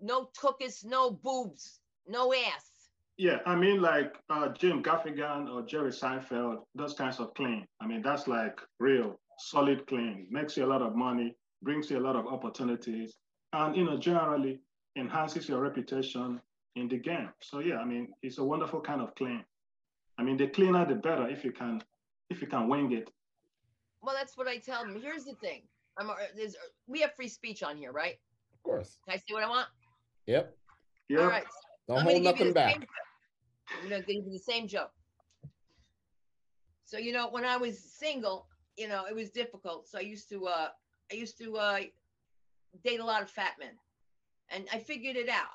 no tuchus, no boobs, no ass. Yeah, I mean, like uh, Jim Gaffigan or Jerry Seinfeld, those kinds of clean. I mean, that's like real solid clean. Makes you a lot of money, brings you a lot of opportunities, and you know, generally enhances your reputation in the game. So yeah, I mean, it's a wonderful kind of clean. I mean, the cleaner the better if you can if you can wing it. Well, that's what I tell them. Here's the thing: I'm there's we have free speech on here, right? Of course. Can I say what I want? Yep. Yep. All right. Don't hold nothing back. I'm gonna give you the same joke. So you know, when I was single, you know, it was difficult. So I used to uh I used to uh date a lot of fat men. And I figured it out.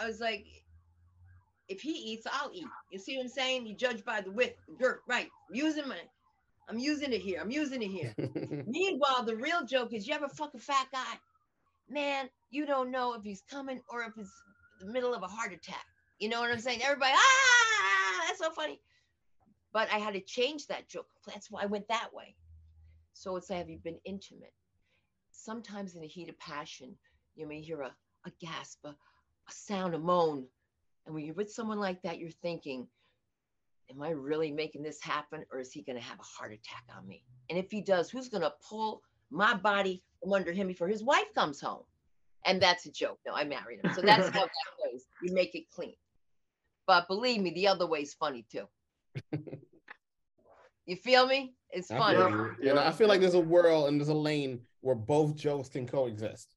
I was like, if he eats, I'll eat. You see what I'm saying? You judge by the width, the girth, right? I'm using my, I'm using it here. I'm using it here. Meanwhile, the real joke is you ever fuck a fat guy? Man, you don't know if he's coming or if it's the middle of a heart attack. You know what I'm saying? Everybody, ah, that's so funny. But I had to change that joke. That's why I went that way. So it's like, have you been intimate? Sometimes in the heat of passion, you may hear a, a gasp, a, a sound, a moan, and when you're with someone like that, you're thinking, Am I really making this happen? Or is he going to have a heart attack on me? And if he does, who's going to pull my body from under him before his wife comes home? And that's a joke. No, I married him. So that's how that goes. You make it clean. But believe me, the other way is funny too. you feel me? It's funny. I yeah, I feel like there's a world and there's a lane where both jokes can coexist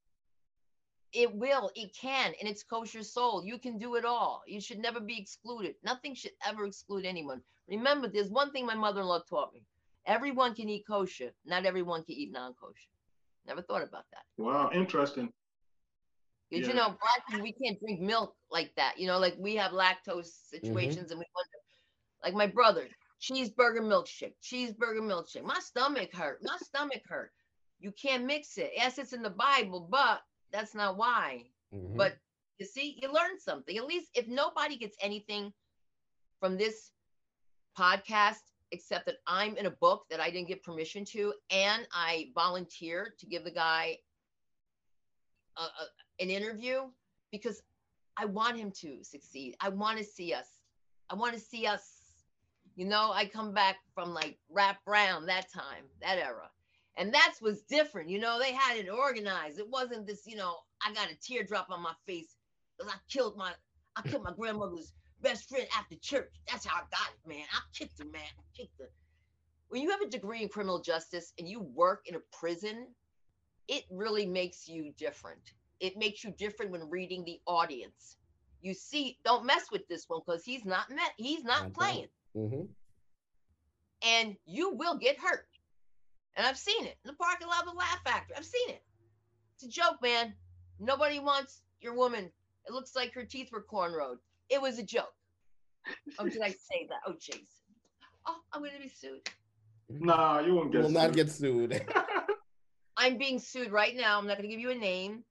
it will, it can, and it's kosher soul. You can do it all. You should never be excluded. Nothing should ever exclude anyone. Remember, there's one thing my mother-in-law taught me. Everyone can eat kosher. Not everyone can eat non-kosher. Never thought about that. Wow, interesting. Did yeah. you know black we can't drink milk like that? You know, like we have lactose situations mm-hmm. and we wonder, like my brother, cheeseburger milkshake, cheeseburger milkshake. My stomach hurt. My stomach hurt. You can't mix it. Yes, it's in the Bible, but that's not why. Mm-hmm. But you see, you learn something. At least if nobody gets anything from this podcast, except that I'm in a book that I didn't get permission to, and I volunteer to give the guy a, a, an interview because I want him to succeed. I want to see us. I want to see us. You know, I come back from like Rap Brown that time, that era. And that's what's different. You know, they had it organized. It wasn't this, you know, I got a teardrop on my face because I killed my I killed my grandmother's best friend after church. That's how I got it, man. I kicked her, man. I kicked her. When you have a degree in criminal justice and you work in a prison, it really makes you different. It makes you different when reading the audience. You see, don't mess with this one because he's not met, he's not playing. Mm-hmm. And you will get hurt. And I've seen it in the parking lot of the Laugh Factory. I've seen it. It's a joke, man. Nobody wants your woman. It looks like her teeth were cornrowed. it was a joke. Oh, did I say that? Oh, Jason. Oh, I'm going to be sued. Nah, you won't get. Will not get sued. I'm being sued right now. I'm not going to give you a name.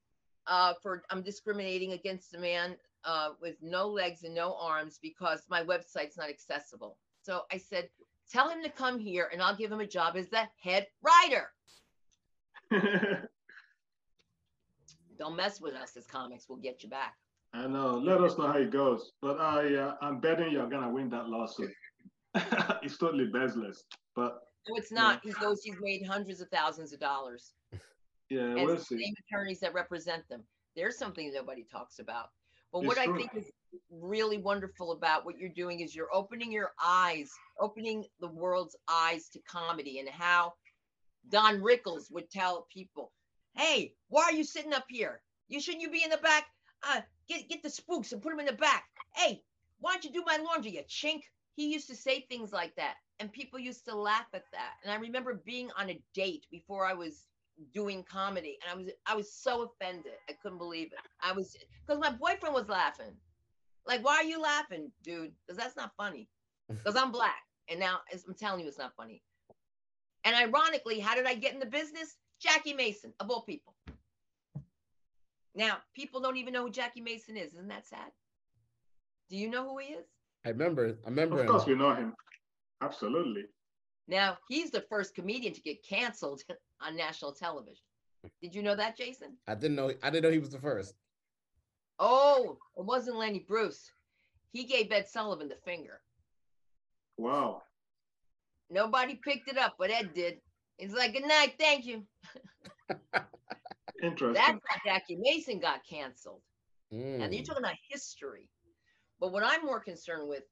Uh, for I'm discriminating against a man uh, with no legs and no arms because my website's not accessible. So I said, tell him to come here and I'll give him a job as the head writer. Don't mess with us as comics. We'll get you back. I know. Let us know how it goes. But I, uh, I'm betting you're gonna win that lawsuit. it's totally baseless. But no, it's not. Yeah. He goes. He's made hundreds of thousands of dollars. Yeah, and we'll see. Same attorneys that represent them. There's something nobody talks about. But it's what true. I think is really wonderful about what you're doing is you're opening your eyes, opening the world's eyes to comedy and how Don Rickles would tell people, "Hey, why are you sitting up here? You shouldn't you be in the back? Uh, get get the spooks and put them in the back. Hey, why don't you do my laundry, you chink?" He used to say things like that, and people used to laugh at that. And I remember being on a date before I was doing comedy and i was i was so offended i couldn't believe it i was because my boyfriend was laughing like why are you laughing dude because that's not funny because i'm black and now i'm telling you it's not funny and ironically how did i get in the business jackie mason of all people now people don't even know who jackie mason is isn't that sad do you know who he is i remember i remember of course him. we know him absolutely now he's the first comedian to get canceled on national television. Did you know that, Jason? I didn't know. I didn't know he was the first. Oh, it wasn't Lenny Bruce. He gave Ed Sullivan the finger. Wow. Nobody picked it up, but Ed did. He's like, "Good night, thank you." Interesting. That's how Jackie Mason got canceled. Mm. And you're talking about history. But what I'm more concerned with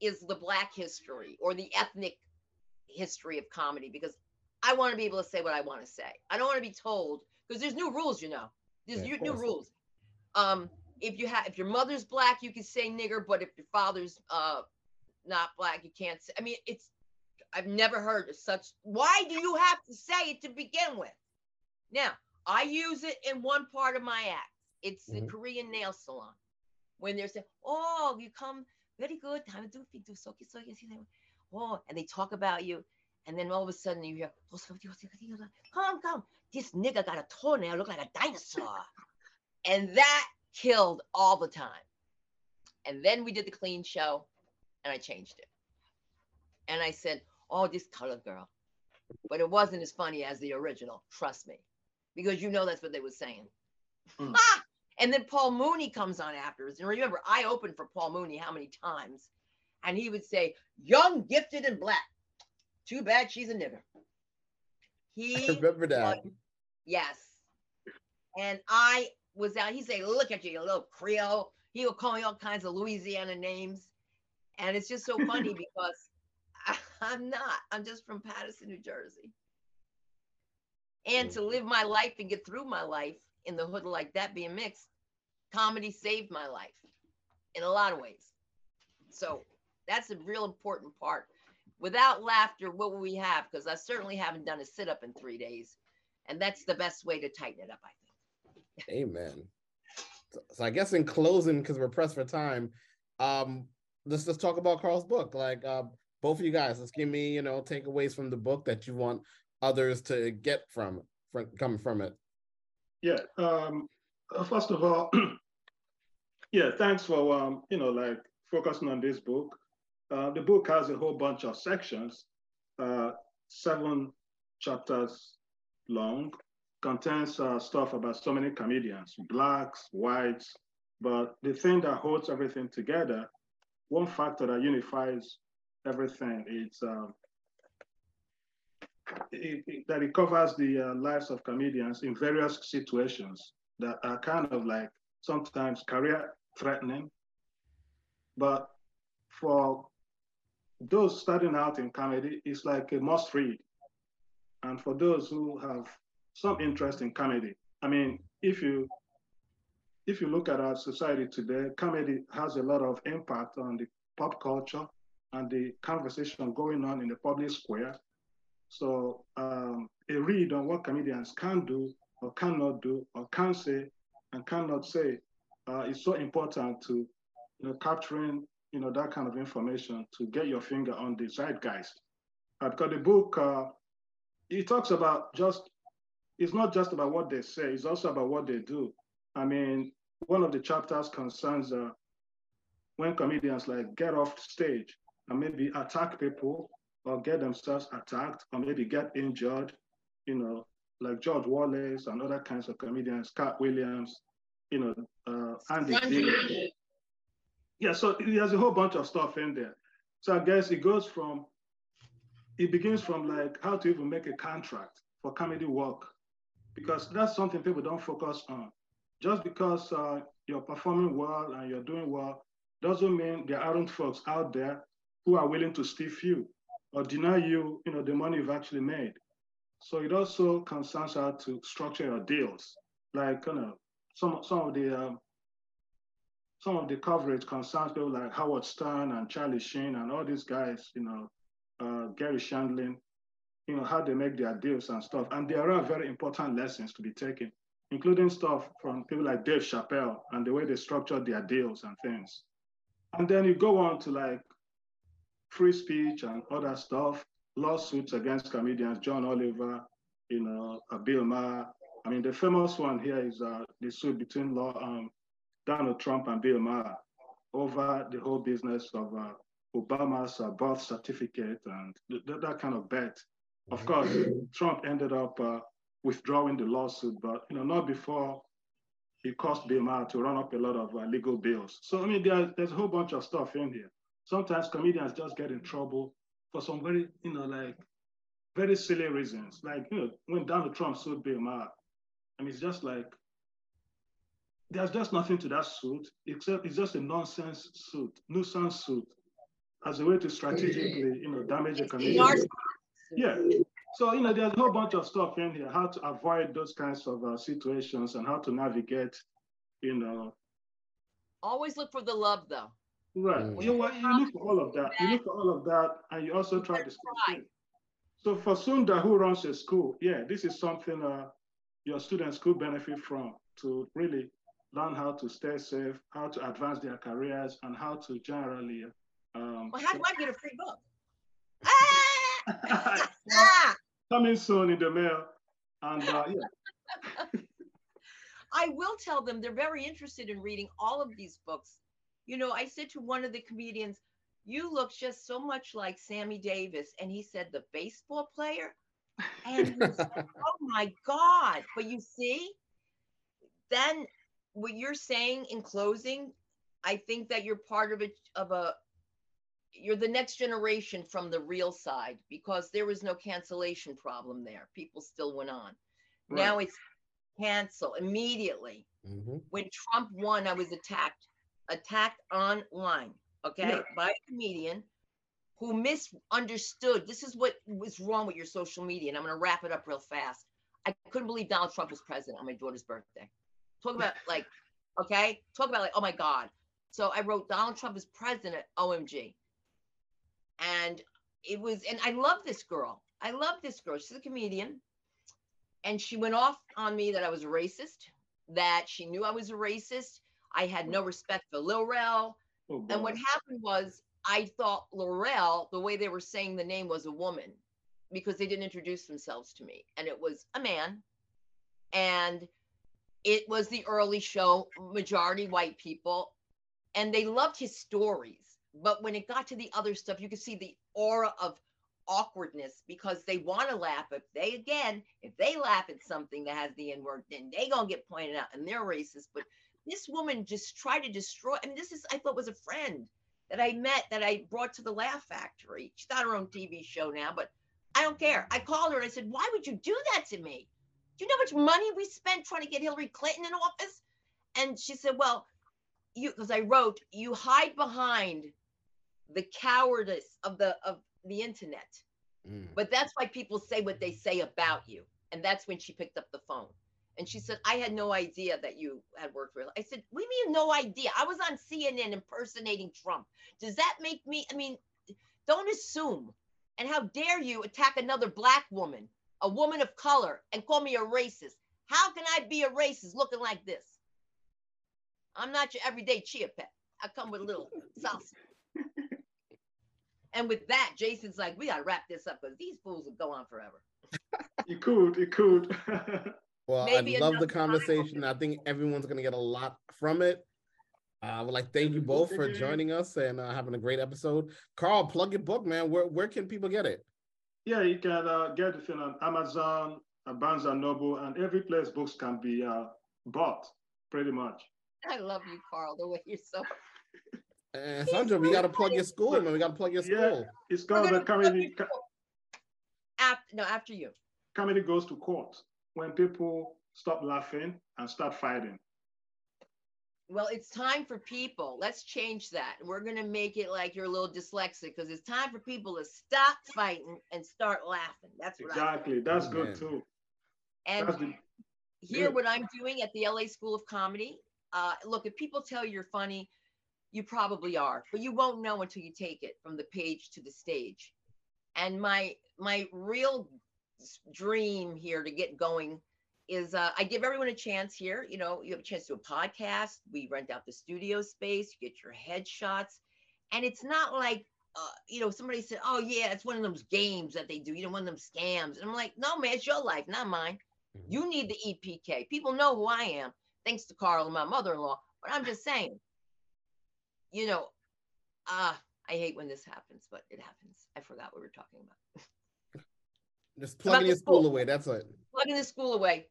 is the black history or the ethnic history of comedy because I want to be able to say what I want to say. I don't want to be told because there's new rules, you know. There's yeah, new, rules. Um, if you have if your mother's black, you can say nigger, but if your father's uh not black, you can't say. I mean, it's I've never heard of such. Why do you have to say it to begin with? Now, I use it in one part of my act. It's mm-hmm. the Korean nail salon when they're saying, "Oh, you come very good. Time to do so so you see them. oh, and they talk about you. And then all of a sudden you hear, come, come, this nigga got a toenail, look like a dinosaur. And that killed all the time. And then we did the clean show and I changed it. And I said, oh, this color girl. But it wasn't as funny as the original, trust me. Because you know that's what they were saying. Mm. and then Paul Mooney comes on afterwards. And remember, I opened for Paul Mooney how many times? and he would say, "Young, gifted, and black." Too bad she's a nigger. He I remember that. Was, yes, and I was out. He say, "Look at you, you little Creole." He would call me all kinds of Louisiana names, and it's just so funny because I, I'm not. I'm just from Paterson, New Jersey. And to mm-hmm. live my life and get through my life in the hood like that, being mixed, comedy saved my life in a lot of ways. So that's a real important part. Without laughter, what will we have? Because I certainly haven't done a sit up in three days. And that's the best way to tighten it up, I think. Amen. So, so I guess in closing, because we're pressed for time, um, let's let's talk about Carl's book. Like uh, both of you guys, let's give me, you know, takeaways from the book that you want others to get from from come from it. Yeah. Um, uh, first of all, yeah, thanks for um, you know, like focusing on this book. Uh, the book has a whole bunch of sections, uh, seven chapters long, contains uh, stuff about so many comedians, blacks, whites, but the thing that holds everything together, one factor that unifies everything is um, it, it, that it covers the uh, lives of comedians in various situations that are kind of like sometimes career threatening, but for those starting out in comedy, it's like a must read. And for those who have some interest in comedy, I mean, if you if you look at our society today, comedy has a lot of impact on the pop culture and the conversation going on in the public square. So um, a read on what comedians can do or cannot do or can say and cannot say uh, is so important to you know, capturing, you know, that kind of information to get your finger on the zeitgeist. Uh, because the book, uh, it talks about just, it's not just about what they say, it's also about what they do. I mean, one of the chapters concerns uh, when comedians like get off stage and maybe attack people or get themselves attacked or maybe get injured, you know, like George Wallace and other kinds of comedians, Katt Williams, you know, uh, Andy Yeah, so there's a whole bunch of stuff in there. So I guess it goes from, it begins from like how to even make a contract for comedy work, because that's something people don't focus on. Just because uh, you're performing well and you're doing well doesn't mean there aren't folks out there who are willing to stiff you or deny you, you know, the money you've actually made. So it also concerns how to structure your deals. Like, you know, some some of the um, some of the coverage concerns people like Howard Stern and Charlie Sheen and all these guys, you know, uh, Garry Shandling, you know, how they make their deals and stuff. And there are very important lessons to be taken, including stuff from people like Dave Chappelle and the way they structure their deals and things. And then you go on to like free speech and other stuff, lawsuits against comedians, John Oliver, you know, uh, Bill Maher. I mean, the famous one here is uh, the suit between law, um, Donald Trump and Bill Maher over the whole business of uh, Obama's uh, birth certificate and th- that kind of bet. Of course, Trump ended up uh, withdrawing the lawsuit, but you know, not before it cost Bill to run up a lot of uh, legal bills. So I mean, there, there's a whole bunch of stuff in here sometimes comedians just get in trouble for some very, you know, like very silly reasons. Like, you know, when Donald Trump sued Bill Maher, I mean, it's just like, there's just nothing to that suit, except it's just a nonsense suit, nuisance suit, as a way to strategically, you know, damage a comedian. Yeah. So, you know, there's a whole bunch of stuff in here, how to avoid those kinds of uh, situations and how to navigate, you know. Always look for the love, though. Right. Mm. You know what? You look for all of that. You look for all of that, and you also try to stay So for Sunda, who runs a school, yeah, this is something uh, your students could benefit from to really learn how to stay safe, how to advance their careers, and how to generally. Um, well, how do I get a free book? Coming soon in the mail, and uh, yeah. I will tell them they're very interested in reading all of these books you know, I said to one of the comedians, you look just so much like Sammy Davis. And he said, the baseball player? And said, oh my God. But you see, then what you're saying in closing, I think that you're part of a of a you're the next generation from the real side because there was no cancellation problem there. People still went on. Right. Now it's cancel immediately. Mm-hmm. When Trump won, I was attacked attacked online, okay, yeah. by a comedian who misunderstood. This is what was wrong with your social media. And I'm going to wrap it up real fast. I couldn't believe Donald Trump was president on my daughter's birthday. Talk about like, okay, talk about like, oh my God. So I wrote Donald Trump is president, OMG. And it was, and I love this girl. I love this girl. She's a comedian. And she went off on me that I was a racist, that she knew I was a racist. I had no respect for Lil Rel. Oh, and what happened was I thought Laurel, the way they were saying the name was a woman because they didn't introduce themselves to me. And it was a man. And it was the early show, majority white people. And they loved his stories. But when it got to the other stuff, you could see the aura of awkwardness because they want to laugh. If they again, if they laugh at something that has the N word, then they gonna get pointed out and they're racist. But this woman just tried to destroy. I mean, this is I thought was a friend that I met that I brought to the Laugh Factory. She's got her own TV show now, but I don't care. I called her and I said, "Why would you do that to me? Do you know how much money we spent trying to get Hillary Clinton in office?" And she said, "Well, you because I wrote you hide behind the cowardice of the of the internet." Mm. But that's why people say what they say about you. And that's when she picked up the phone. And she said, I had no idea that you had worked for. I said, We mean no idea? I was on CNN impersonating Trump. Does that make me? I mean, don't assume. And how dare you attack another black woman, a woman of color, and call me a racist? How can I be a racist looking like this? I'm not your everyday chia pet. I come with a little salsa. And with that, Jason's like, we gotta wrap this up because these fools will go on forever. you could, you could. well, Maybe I love the conversation. I think everyone's gonna get a lot from it. Uh, I would like thank you both for joining us and uh, having a great episode. Carl, plug your book, man. Where where can people get it? Yeah, you can uh, get it on Amazon, uh, Barnes and Noble, and every place books can be uh, bought, pretty much. I love you, Carl. The way you're so. And Sunda, we got to plug your school, man. We got to plug your school. Yeah, it's called the comedy. After, no, after you. Comedy goes to court when people stop laughing and start fighting. Well, it's time for people. Let's change that. We're going to make it like you're a little dyslexic because it's time for people to stop fighting and start laughing. That's exactly. That's oh, good man. too. And the, here, yeah. what I'm doing at the LA School of Comedy. Uh, look, if people tell you you're funny, you probably are, but you won't know until you take it from the page to the stage. And my my real dream here to get going is uh, I give everyone a chance here. You know, you have a chance to do a podcast. We rent out the studio space. You get your headshots, and it's not like uh, you know somebody said, "Oh yeah, it's one of those games that they do." You know, one of them scams. And I'm like, "No, man, it's your life, not mine. Mm-hmm. You need the EPK. People know who I am, thanks to Carl and my mother-in-law. But I'm just saying, you know, ah, uh, I hate when this happens, but it happens. I forgot what we were talking about. Just plugging your school away. That's it. Plugging the school away.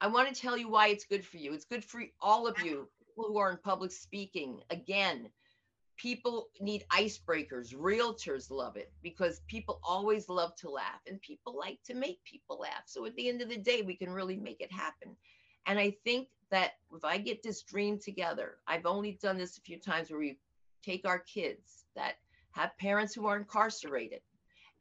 I want to tell you why it's good for you. It's good for all of you who are in public speaking. Again, people need icebreakers. Realtors love it because people always love to laugh and people like to make people laugh. So at the end of the day, we can really make it happen. And I think that if I get this dream together, I've only done this a few times where we take our kids that have parents who are incarcerated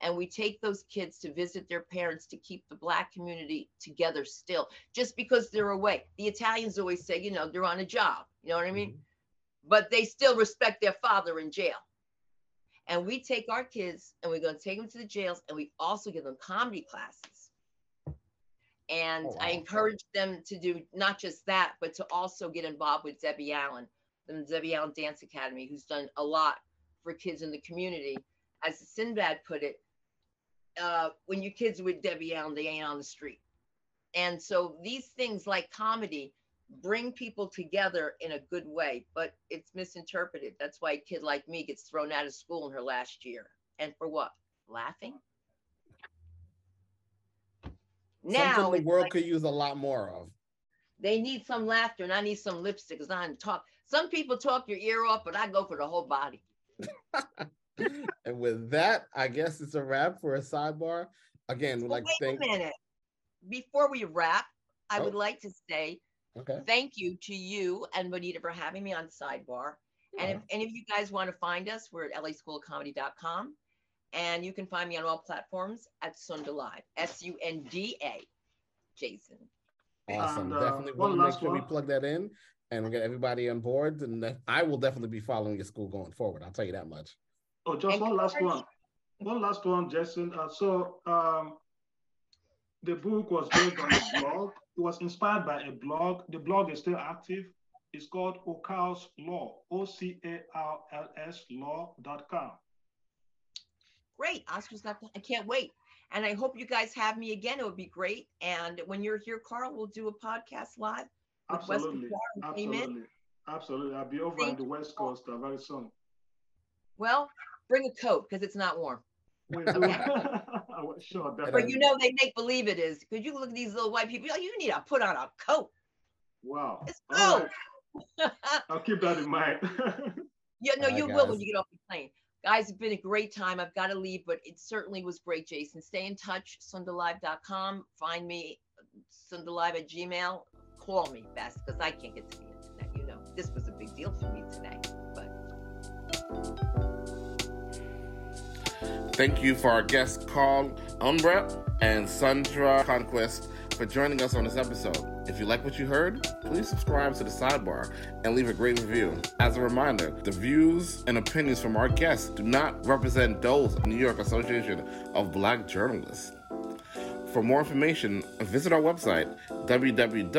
and we take those kids to visit their parents to keep the black community together still just because they're away. The italians always say you know they're on a job you know what i mean? Mm-hmm. but they still respect their father in jail. And we take our kids and we're going to take them to the jails and we also give them comedy classes and oh, wow. i encourage them to do not just that but to also get involved with debbie allen the debbie allen dance academy who's done a lot for kids in the community as Sinbad put it, uh, when your kids are with Debbie Allen, they ain't on the street. And so these things like comedy bring people together in a good way, but it's misinterpreted. That's why a kid like me gets thrown out of school in her last year. And for what? Laughing? Now Something the world like, could use a lot more of. They need some laughter, and I need some lipstick because I talk. Some people talk your ear off, but I go for the whole body. and with that, I guess it's a wrap for a sidebar. Again, we'd like wait to thank. A minute. Before we wrap, I oh. would like to say okay. thank you to you and Bonita for having me on sidebar. And oh. if any of you guys want to find us, we're at laschoolofcomedy.com. And you can find me on all platforms at Sunda Live, S U N D A, Jason. Awesome. And, uh, definitely want to make sure one. we plug that in and we get everybody on board. And I will definitely be following your school going forward. I'll tell you that much. Oh, just one last one. One last one, Jason. Uh, so um, the book was based on a blog. It was inspired by a blog. The blog is still active. It's called OCarl's Law, O-C-A-R-L-S law.com. Great. Oscar's got, I can't wait. And I hope you guys have me again. It would be great. And when you're here, Carl, we'll do a podcast live. Absolutely. Absolutely. Absolutely. I'll be over Thank on the West Coast uh, very soon. Well, bring a coat because it's not warm. Okay. sure, But you know they make believe it is because you look at these little white people. Like, you need to put on a coat. Wow. It's cold. Right. I'll keep that in mind. yeah, no, you will when you get off the plane. Guys, it's been a great time. I've got to leave, but it certainly was great, Jason. Stay in touch, sundalive.com. Find me, sundalive at gmail. Call me best because I can't get to the internet. You know, this was a big deal for me today. But Thank you for our guests Carl Unegbu and Sunda Croonquist for joining us on this episode. If you like what you heard, please subscribe to the sidebar and leave a great review. As a reminder, the views and opinions from our guests do not represent those of the New York Association of Black Journalists. For more information, visit our website www.nyabj.org